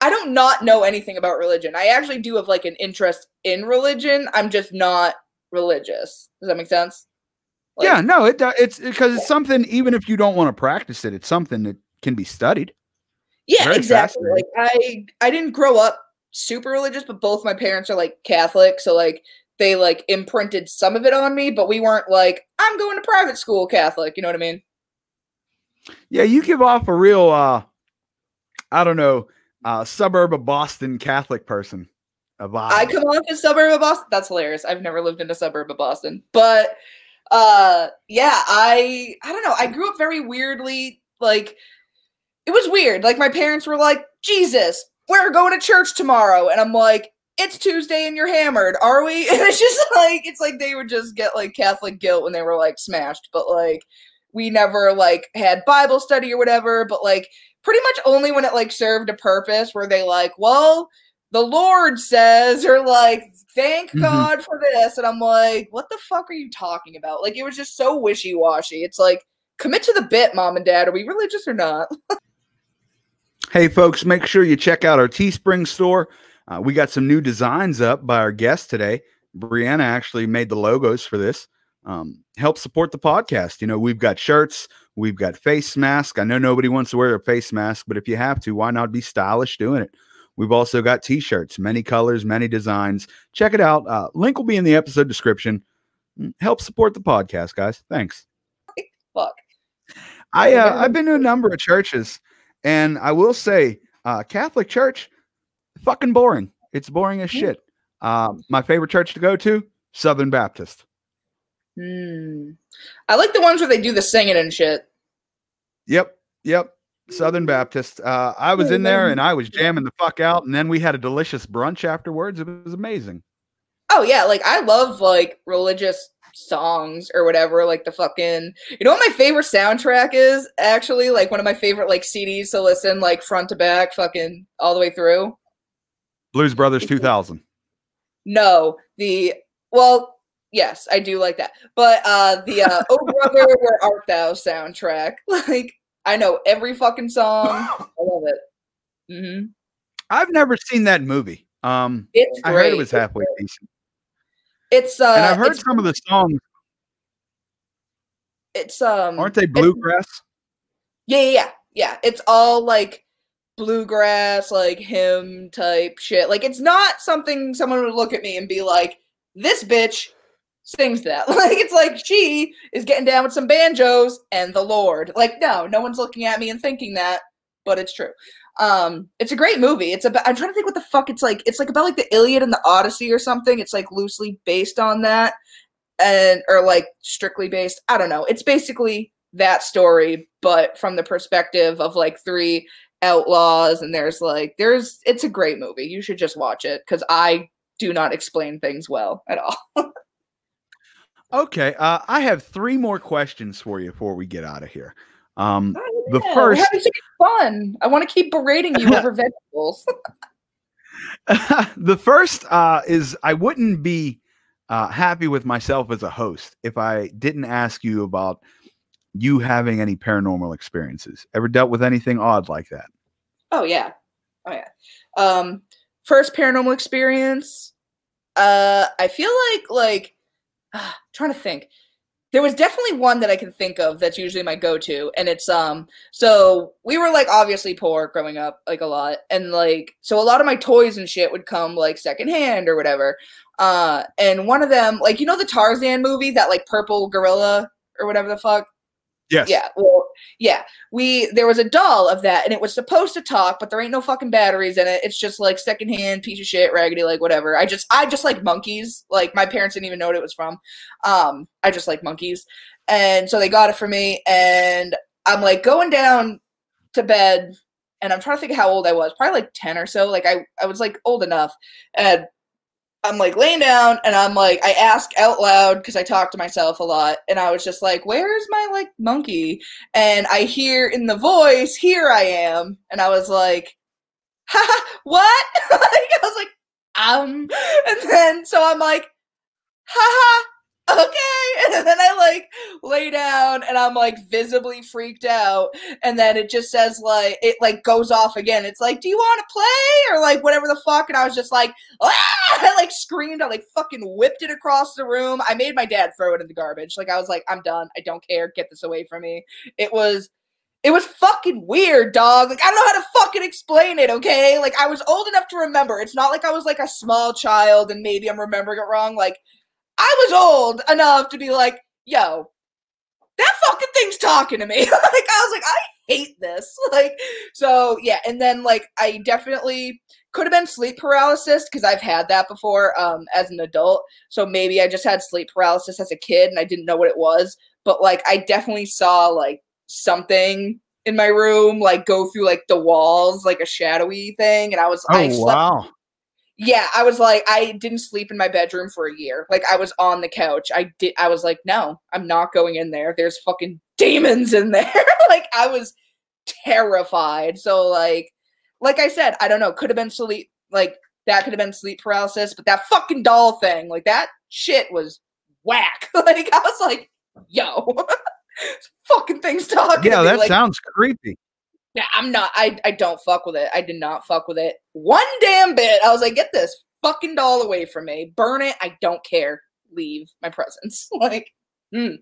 I don't not know anything about religion. I actually do have like an interest in religion. I'm just not religious. Does that make sense? Like, yeah, no, it do- it's because it's something. Even if you don't want to practice it, it's something that can be studied. Yeah, Very exactly. Like. I I didn't grow up super religious, but both my parents are like Catholic, so like they like imprinted some of it on me, but we weren't like I'm going to private school Catholic, you know what I mean? Yeah, you give off a real, uh I don't know, uh suburb of Boston Catholic person. I come off as suburb of Boston. That's hilarious. I've never lived in a suburb of Boston. But uh yeah, I I don't know. I grew up very weirdly like it was weird. Like my parents were like, "Jesus, we're going to church tomorrow." And I'm like, it's Tuesday and you're hammered, are we? And it's just like it's like they would just get like Catholic guilt when they were like smashed, but like we never like had Bible study or whatever, but like pretty much only when it like served a purpose were they like, well, the Lord says, or like, thank Mhm. God for this. And I'm like, what the fuck are you talking about? Like, it was just so wishy washy. It's like, commit to the bit, mom and dad. Are we religious or not? Hey, folks, make sure you check out our Teespring store. Uh, we got some new designs up by our guest today. Brianna actually made the logos for this. Um, help support the podcast. You know, we've got shirts, we've got face mask. I know nobody wants to wear a face mask, but if you have to, why not be stylish doing it? We've also got t shirts, many colors, many designs. Check it out. Uh, link will be in the episode description. Mm, Help support the podcast, guys. Thanks. Fuck. I uh, I've been to a number of churches, and I will say, uh, Catholic church, fucking boring. It's boring as shit. Uh, my favorite church to go to, Southern Baptist. Hmm. I like the ones where they do the singing and shit. Yep, yep, Southern Baptist. Uh, I was in there and I was jamming the fuck out, and then we had a delicious brunch afterwards. It was amazing. Oh yeah, like I love like religious songs or whatever, like the fucking you know what my favorite soundtrack is actually? Like one of my favorite like CDs to listen like front to back, fucking all the way through. Blues Brothers 2000. No, the well, yes, I do like that. But uh the uh Oh Brother, Where Art Thou soundtrack. Like I know every fucking song. I love it. hmm I've never seen that movie. Um, It's I great. heard it was halfway decent, It's uh and I've heard some of the songs. it's um Aren't they bluegrass? Yeah, yeah, yeah, yeah. It's all like bluegrass, like hymn type shit. Like it's not something someone would look at me and be like, "This bitch sings that." Like it's like she is getting down with some banjos and the Lord. Like no, no one's looking at me and thinking that, but it's true. Um, it's a great movie. It's about. I'm trying to think what the fuck it's like. It's like about like the Iliad and the Odyssey or something. It's like loosely based on that, and or like strictly based. I don't know. It's basically that story, but from the perspective of like three outlaws. And there's like there's. It's a great movie. You should just watch it because I do not explain things well at all. Okay, uh, I have three more questions for you before we get out of here. Um, The Yeah, first- having so fun. I want to keep berating you over vegetables. the first uh, is I wouldn't be uh, happy with myself as a host if I didn't ask you about you having any paranormal experiences. Ever dealt with anything odd like that? Oh yeah. Oh yeah. Um first paranormal experience. Uh I feel like like ah, trying to think. There was definitely one that I can think of that's usually my go-to and it's um so we were like obviously poor growing up like a lot and like so a lot of my toys and shit would come like secondhand or whatever. Uh and one of them like you know the Tarzan movie that like purple gorilla or whatever the fuck Yes. yeah, well, yeah. We there was a doll of that, and it was supposed to talk, but there ain't no fucking batteries in it. It's just like secondhand piece of shit, raggedy, like whatever. I just I just like monkeys. Like my parents didn't even know what it was from. Um, I just like monkeys, and so they got it for me, and I'm like going down to bed, and I'm trying to think how old I was, probably like ten or so. Like I I was like old enough, and I'm like laying down and I'm like, I ask out loud because I talk to myself a lot. And I was just like, where's my like monkey? And I hear in the voice, here I am. And I was like, ha, what? like, I was like, um, and then so I'm like, ha okay. And then I like lay down and I'm like visibly freaked out. And then it just says like, it like goes off again. It's like, do you want to play? Or like whatever the fuck. And I was just like, ah! I like screamed. I like fucking whipped it across the room. I made my dad throw it in the garbage. Like I was like, I'm done. I don't care. Get this away from me. It was it was fucking weird, dog. Like I don't know how to fucking explain it, okay? Like I was old enough to remember. It's not like I was like a small child and maybe I'm remembering it wrong. Like I was old enough to be like, yo, that fucking thing's talking to me. like I was like, I hate this. Like so yeah, and then like I definitely could have been sleep paralysis because I've had that before um as an adult. So maybe I just had sleep paralysis as a kid and I didn't know what it was. But like I definitely saw like something in my room like go through like the walls like a shadowy thing and I was I Oh slept wow! Yeah, I was like, I didn't sleep in my bedroom for a year. Like I was on the couch. I did. I was like, no, I'm not going in there. There's fucking demons in there. like I was terrified. So like, like I said, I don't know. Could have been sleep. Like that could have been sleep paralysis. But that fucking doll thing, like that shit was whack. like I was like, yo, fucking things talking. Yeah, that like, sounds creepy. Yeah, I'm not. I I don't fuck with it. I did not fuck with it one damn bit. I was like, get this fucking doll away from me. Burn it. I don't care. Leave my presence. like, mm.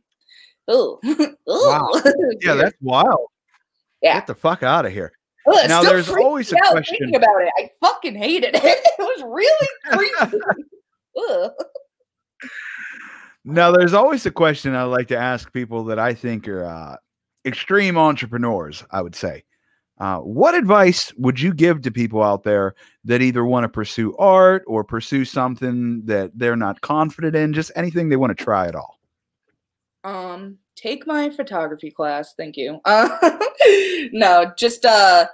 Ooh. Ooh. Wow. Yeah, that's wild. Yeah. Get the fuck out of here. Ugh, now, there's always a question- Thinking about it, I fucking hated it. It was really creepy. Now, there's always a question I like to ask people that I think are uh, extreme entrepreneurs, I would say. Uh, what advice would you give to people out there that either want to pursue art or pursue something that they're not confident in, just anything they want to try at all? Um, take my photography class. Thank you. Uh, no, just uh,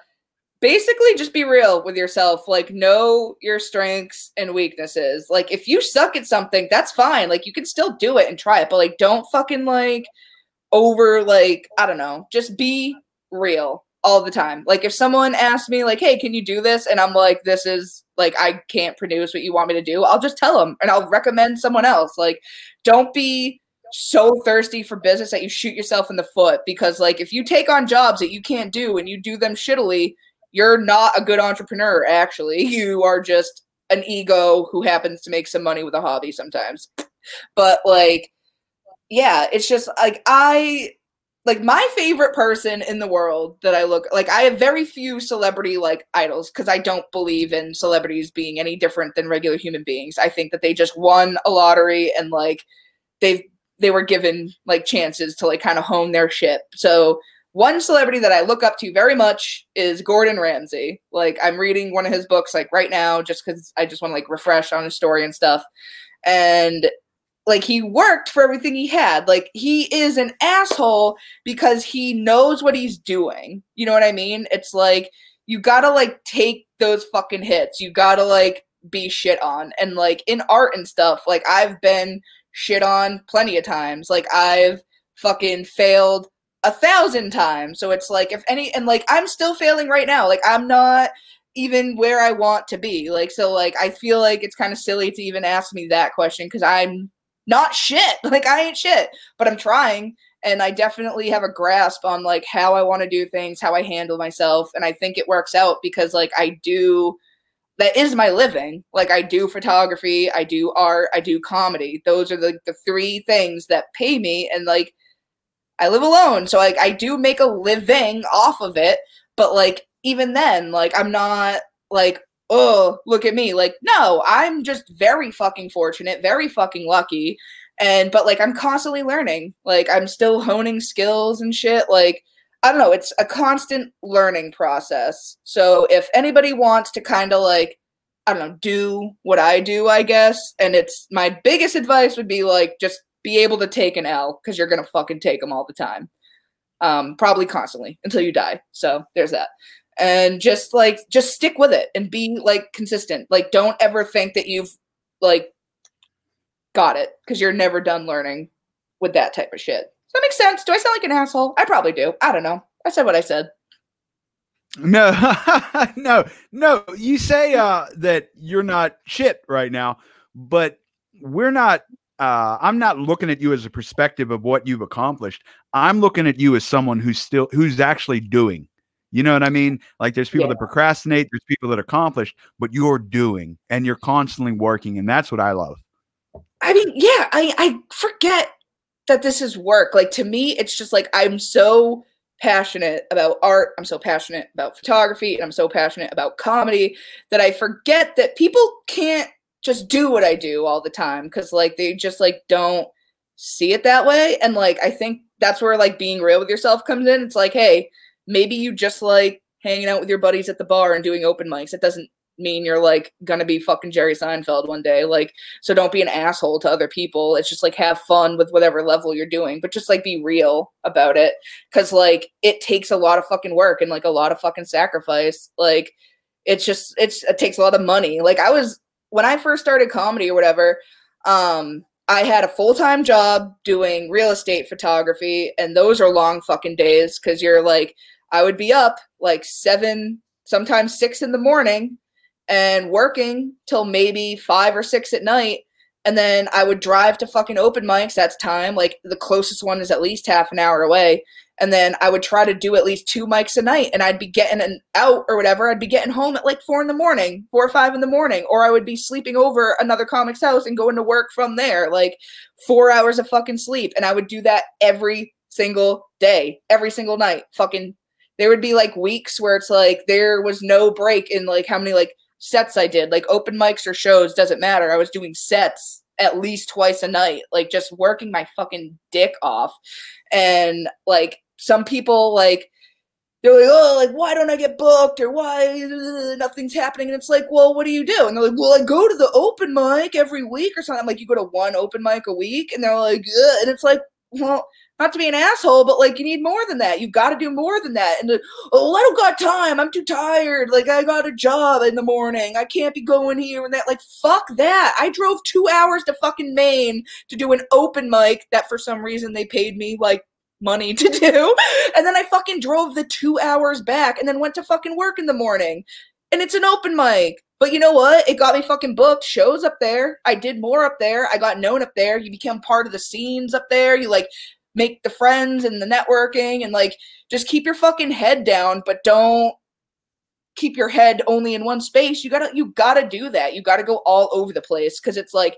basically just be real with yourself. Like, know your strengths and weaknesses. Like, if you suck at something, that's fine. Like, you can still do it and try it, but like, don't fucking like over like I don't know. Just be real all the time. Like, if someone asks me like, "Hey, can you do this?" and I'm like, "This is like I can't produce what you want me to do," I'll just tell them and I'll recommend someone else. Like, don't be so thirsty for business that you shoot yourself in the foot because like if you take on jobs that you can't do and you do them shittily you're not a good entrepreneur actually you are just an ego who happens to make some money with a hobby sometimes but like yeah it's just like i like my favorite person in the world that i look like i have very few celebrity like idols because i don't believe in celebrities being any different than regular human beings i think that they just won a lottery and like they've they were given like chances to like kind of hone their ship. So one celebrity that I look up to very much is Gordon Ramsay. Like I'm reading one of his books like right now just cuz I just want to like refresh on his story and stuff. And like he worked for everything he had. Like he is an asshole because he knows what he's doing. You know what I mean? It's like you got to like take those fucking hits. You got to like be shit on. And like in art and stuff, like I've been shit on plenty of times. Like I've fucking failed a thousand times. So it's like if any and like I'm still failing right now. Like I'm not even where I want to be. Like so like I feel like it's kind of silly to even ask me that question cuz I'm not shit. Like I ain't shit, but I'm trying and I definitely have a grasp on like how I want to do things, how I handle myself, and I think it works out because like I do that is my living. Like I do photography, I do art, I do comedy. Those are the the three things that pay me and like I live alone. So like I do make a living off of it, but like even then like I'm not like oh, look at me. Like no, I'm just very fucking fortunate, very fucking lucky. And but like I'm constantly learning. Like I'm still honing skills and shit like I don't know, it's a constant learning process. So if anybody wants to kind of like, I don't know, do what I do, I guess, and it's my biggest advice would be like, just be able to take an L because you're going to fucking take them all the time. Um, probably constantly until you die. So there's that. And just like, just stick with it and be like consistent. Like, don't ever think that you've like got it because you're never done learning with that type of shit. Does that make sense? Do I sound like an asshole? I probably do. I don't know. I said what I said. No, no, no. You say uh, that you're not shit right now, but we're not. Uh, I'm not looking at you as a perspective of what you've accomplished. I'm looking at you as someone who's still who's actually doing. You know what I mean? Like there's people Yeah. that procrastinate, there's people that accomplish, but you're doing and you're constantly working, and that's what I love. I mean, yeah, I I forget that this is work. Like to me, it's just like I'm so passionate about art, I'm so passionate about photography, and I'm so passionate about comedy that I forget that people can't just do what I do all the time cuz like they just like don't see it that way and like I think that's where like being real with yourself comes in. It's like, hey, maybe you just like hanging out with your buddies at the bar and doing open mics. It doesn't mean you're like gonna be fucking Jerry Seinfeld one day. Like so don't be an asshole to other people. It's just like have fun with whatever level you're doing, but just like be real about it. Cause like it takes a lot of fucking work and like a lot of fucking sacrifice. Like it's just it's it takes a lot of money. Like I was when I first started comedy or whatever, um, I had a full time job doing real estate photography, and those are long fucking days because you're like, I would be up like seven, sometimes six in the morning, and working till maybe five or six at night. And then I would drive to fucking open mics. That's time. Like the closest one is at least half an hour away and then I would try to do at least two mics a night, and I'd be getting an out or whatever. I'd be getting home at like four in the morning, four or five in the morning, or I would be sleeping over another comic's house and going to work from there, like four hours of fucking sleep, and I would do that every single day, every single night. Fucking, there would be like weeks where it's like there was no break in like how many like sets I did, like open mics or shows doesn't matter. I was doing sets at least twice a night, like just working my fucking dick off. And like some people like they're like, oh, like why don't I get booked or why uh, nothing's happening? And it's like, well, what do you do? And they're like, well, I go to the open mic every week or something. I'm like, you go to one open mic a week, and they're like, Ugh. and it's like, well, not to be an asshole, but like you need more than that. You've got to do more than that. And like, oh, I don't got time. I'm too tired. Like I got a job in the morning. I can't be going here and that. Like fuck that. I drove two hours to fucking Maine to do an open mic that for some reason they paid me like money to do. And then I fucking drove the two hours back and then went to fucking work in the morning. And it's an open mic. But you know what? It got me fucking booked. Shows up there. I did more up there. I got known up there. You become part of the scenes up there. You like make the friends and the networking and like just keep your fucking head down, but don't keep your head only in one space. You gotta you gotta do that. You gotta go all over the place because it's like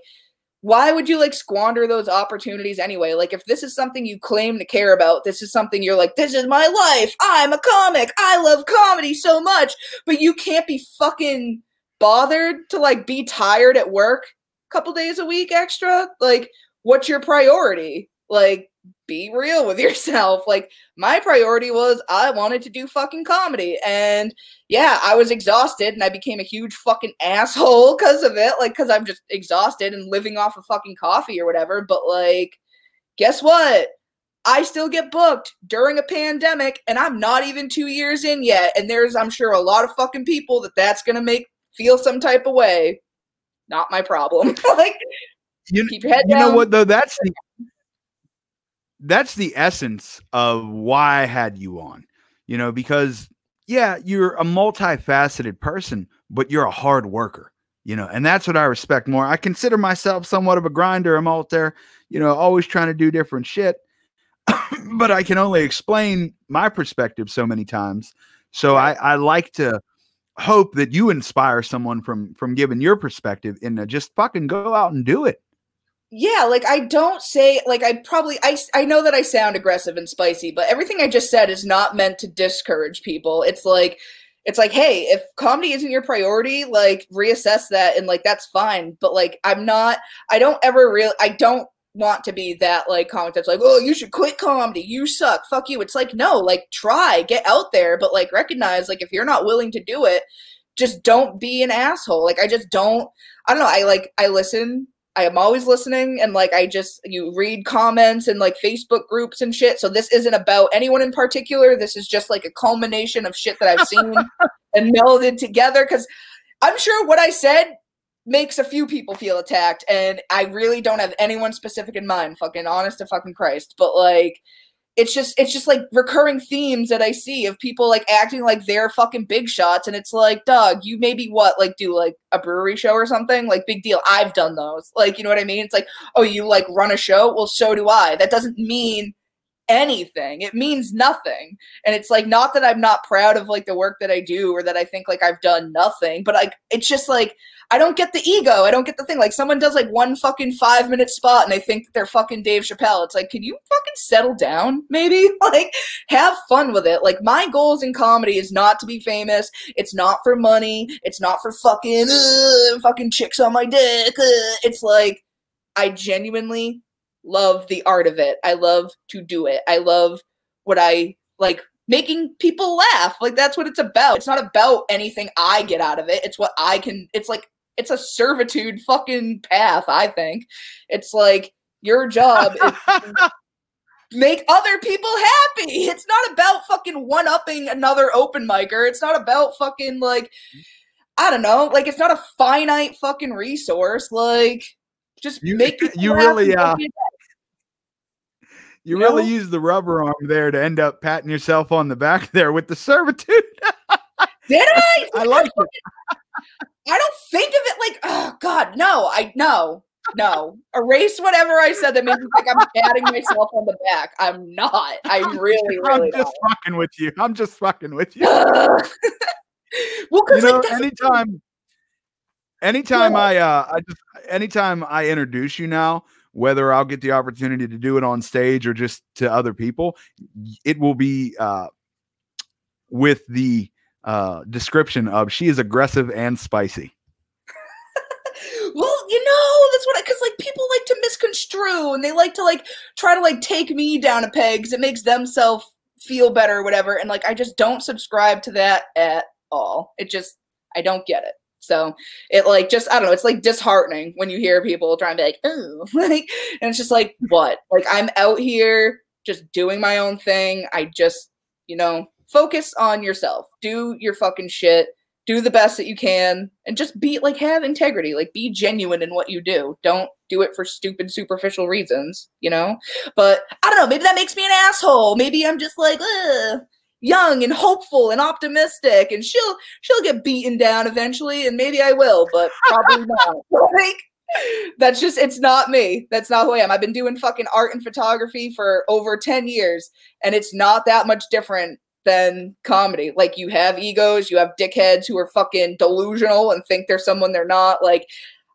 why would you like squander those opportunities anyway? Like, if this is something you claim to care about, this is something you're like, this is my life. I'm a comic. I love comedy so much. But you can't be fucking bothered to like be tired at work a couple days a week extra. Like, what's your priority? Like, be real with yourself. Like my priority was I wanted to do fucking comedy. And yeah, I was exhausted and I became a huge fucking asshole because of it. Like cuz I'm just exhausted and living off of fucking coffee or whatever, but like guess what? I still get booked during a pandemic and I'm not even 2 years in yet and there's I'm sure a lot of fucking people that that's going to make feel some type of way. Not my problem. like you, keep your head you down. know what though that's the that's the essence of why I had you on, you know, because yeah, you're a multifaceted person, but you're a hard worker, you know, and that's what I respect more. I consider myself somewhat of a grinder. I'm out there, you know, always trying to do different shit, but I can only explain my perspective so many times. So I, I like to hope that you inspire someone from from giving your perspective and uh, just fucking go out and do it yeah like i don't say like i probably i i know that i sound aggressive and spicy but everything i just said is not meant to discourage people. It's like it's like hey if comedy isn't your priority like reassess that and like that's fine. But like i'm not i don't ever really i don't want to be that like comic that's like oh you should quit comedy. You suck. Fuck you. It's like no like try. Get out there but like recognize like if you're not willing to do it just don't be an asshole. Like i just don't i don't know. I like i listen I am always listening and like I just you read comments and like Facebook groups and shit. So this isn't about anyone in particular. This is just like a culmination of shit that I've seen and melded together cuz I'm sure what I said makes a few people feel attacked and I really don't have anyone specific in mind, fucking honest to fucking Christ. But like it's just it's just like recurring themes that I see of people like acting like they're fucking big shots, and it's like, Doug, you maybe what like do like a brewery show or something? Like big deal. I've done those. Like you know what I mean? It's like, oh, you like run a show? Well, so do I. That doesn't mean anything. It means nothing. And it's like not that I'm not proud of like the work that I do or that I think like I've done nothing, but like it's just like I don't get the ego. I don't get the thing. Like someone does like one fucking five minute spot and they think they're fucking Dave Chappelle. It's like, can you fucking settle down, maybe? Like, have fun with it. Like, my goals in comedy is not to be famous. It's not for money. It's not for fucking uh, fucking chicks on my dick. Uh. It's like I genuinely love the art of it. I love to do it. I love what I like making people laugh. Like that's what it's about. It's not about anything I get out of it. It's what I can it's like it's a servitude fucking path, I think. It's like your job is make other people happy. It's not about fucking one upping another open micer. It's not about fucking like I don't know, like it's not a finite fucking resource. Like just You- make people you really, uh, You You really know? use the rubber arm there to end up patting yourself on the back there with the servitude. Did I? I like it. I don't think of it like, oh God, no, I no, no. Erase whatever I said that made me think I'm patting myself on the back. I'm not. I really, I'm really just fucking with you. I'm just fucking with you. not. well, you because know, like anytime anytime I uh I just anytime I introduce you now, whether I'll get the opportunity to do it on stage or just to other people, it will be uh with the uh description of she is aggressive and spicy. well, you know, that's what I because like people like to misconstrue and they like to like try to like take me down a peg because it makes themselves feel better or whatever. And like I just don't subscribe to that at all. It just I don't get it. So it like just I don't know. It's like disheartening when you hear people trying to be like, oh, like, and it's just like what? Like I'm out here just doing my own thing. I just you know focus on yourself. Do your fucking shit. Do the best that you can, and just be like have integrity. Like be genuine in what you do. Don't do it for stupid superficial reasons. You know. But I don't know. Maybe that makes me an asshole. Maybe I'm just like. Ugh young and hopeful and optimistic and she'll she'll get beaten down eventually and maybe I will, but probably not. Like that's just it's not me. That's not who I am. I've been doing fucking art and photography for over 10 years and it's not that much different than comedy. Like you have egos, you have dickheads who are fucking delusional and think they're someone they're not. Like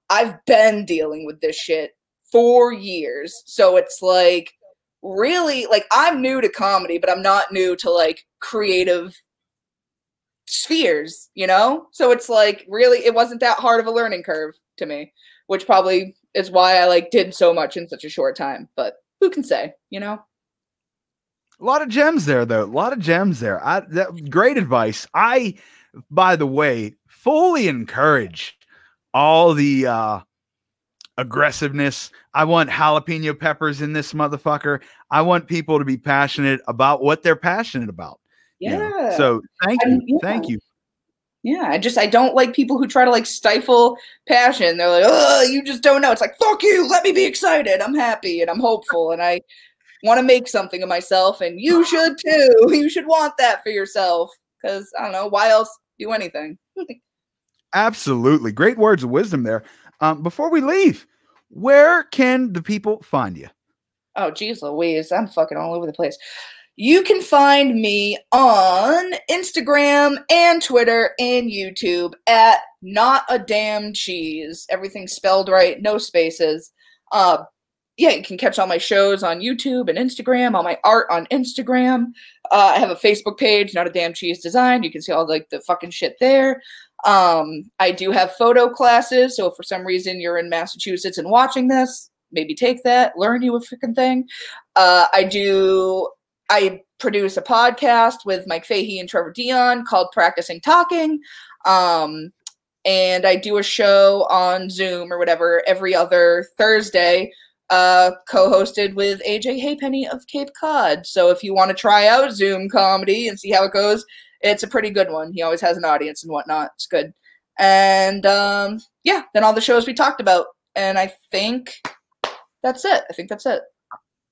I've been dealing with this shit for years. So it's like really like I'm new to comedy, but I'm not new to like creative spheres, you know? So it's like really it wasn't that hard of a learning curve to me, which probably is why I like did so much in such a short time. But who can say, you know? A lot of gems there, though. A lot of gems there. I that great advice. I, by the way, fully encourage all the uh aggressiveness. I want jalapeno peppers in this motherfucker. I want people to be passionate about what they're passionate about. you Yeah. know? So thank you. I'm- yeah. Thank you. Yeah, I just I don't like people who try to like stifle passion. They're like, "Oh, you just don't know." It's like, "Fuck you, let me be excited. I'm happy and I'm hopeful and I want to make something of myself and you should too. You should want that for yourself cuz I don't know, why else do anything?" Absolutely. Great words of wisdom there. Um, before we leave, where can the people find you? Oh, geez Louise, I'm fucking all over the place. You can find me on Instagram and Twitter and YouTube at not a damn cheese. Everything spelled right, no spaces. Uh, yeah, you can catch all my shows on YouTube and Instagram, all my art on Instagram. Uh, I have a Facebook page, not a damn cheese design. You can see all like the fucking shit there. Um, I do have photo classes, so if for some reason you're in Massachusetts and watching this, maybe take that, learn you a freaking thing. Uh, I do. I produce a podcast with Mike Fahey and Trevor Dion called Practicing Talking. Um, and I do a show on Zoom or whatever every other Thursday, uh, co-hosted with AJ Haypenny of Cape Cod. So if you want to try out Zoom comedy and see how it goes, it's a pretty good one. He always has an audience and whatnot. It's good. And um, yeah, then all the shows we talked about. And I think that's it. I think that's it.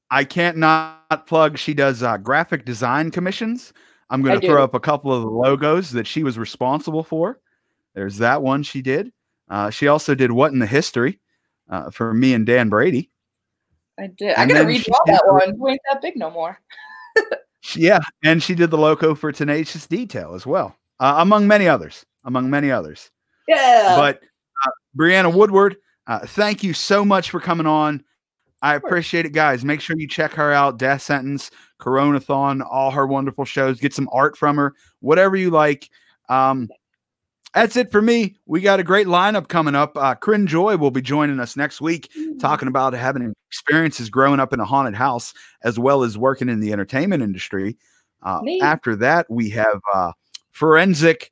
I can't not plug. She does uh, graphic design commissions. I'm going to throw up a couple of the logos that she was responsible for. There's that one she did. Uh, she also did What in the History uh, for me and Dan Brady. I did. I gotta redraw that one. You ain't that big no more. Yeah, and she did the logo for Tenacious Detail as well, uh, among many others. Among many others. Yeah. But uh, Brianna Woodward, uh, thank you so much for coming on. I appreciate it, guys. Make sure you check her out. Death Sentence, Coronathon, all her wonderful shows. Get some art from her, whatever you like. Um, that's it for me. We got a great lineup coming up. Uh, Corinne Joy will be joining us next week, talking about having experiences growing up in a haunted house as well as working in the entertainment industry. Uh, after that, we have uh, forensic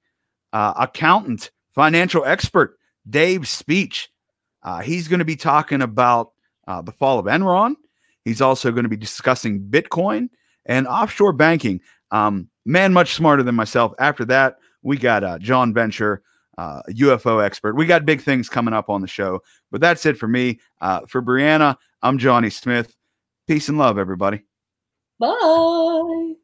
uh, accountant, financial expert Dave Speech. Uh, he's going to be talking about uh, the fall of Enron. He's also going to be discussing Bitcoin and offshore banking. Um, man, much smarter than myself. After that, we got uh, John Venture, uh, UFO expert. We got big things coming up on the show, but that's it for me. Uh, for Brianna, I'm Johnny Smith. Peace and love, everybody. Bye.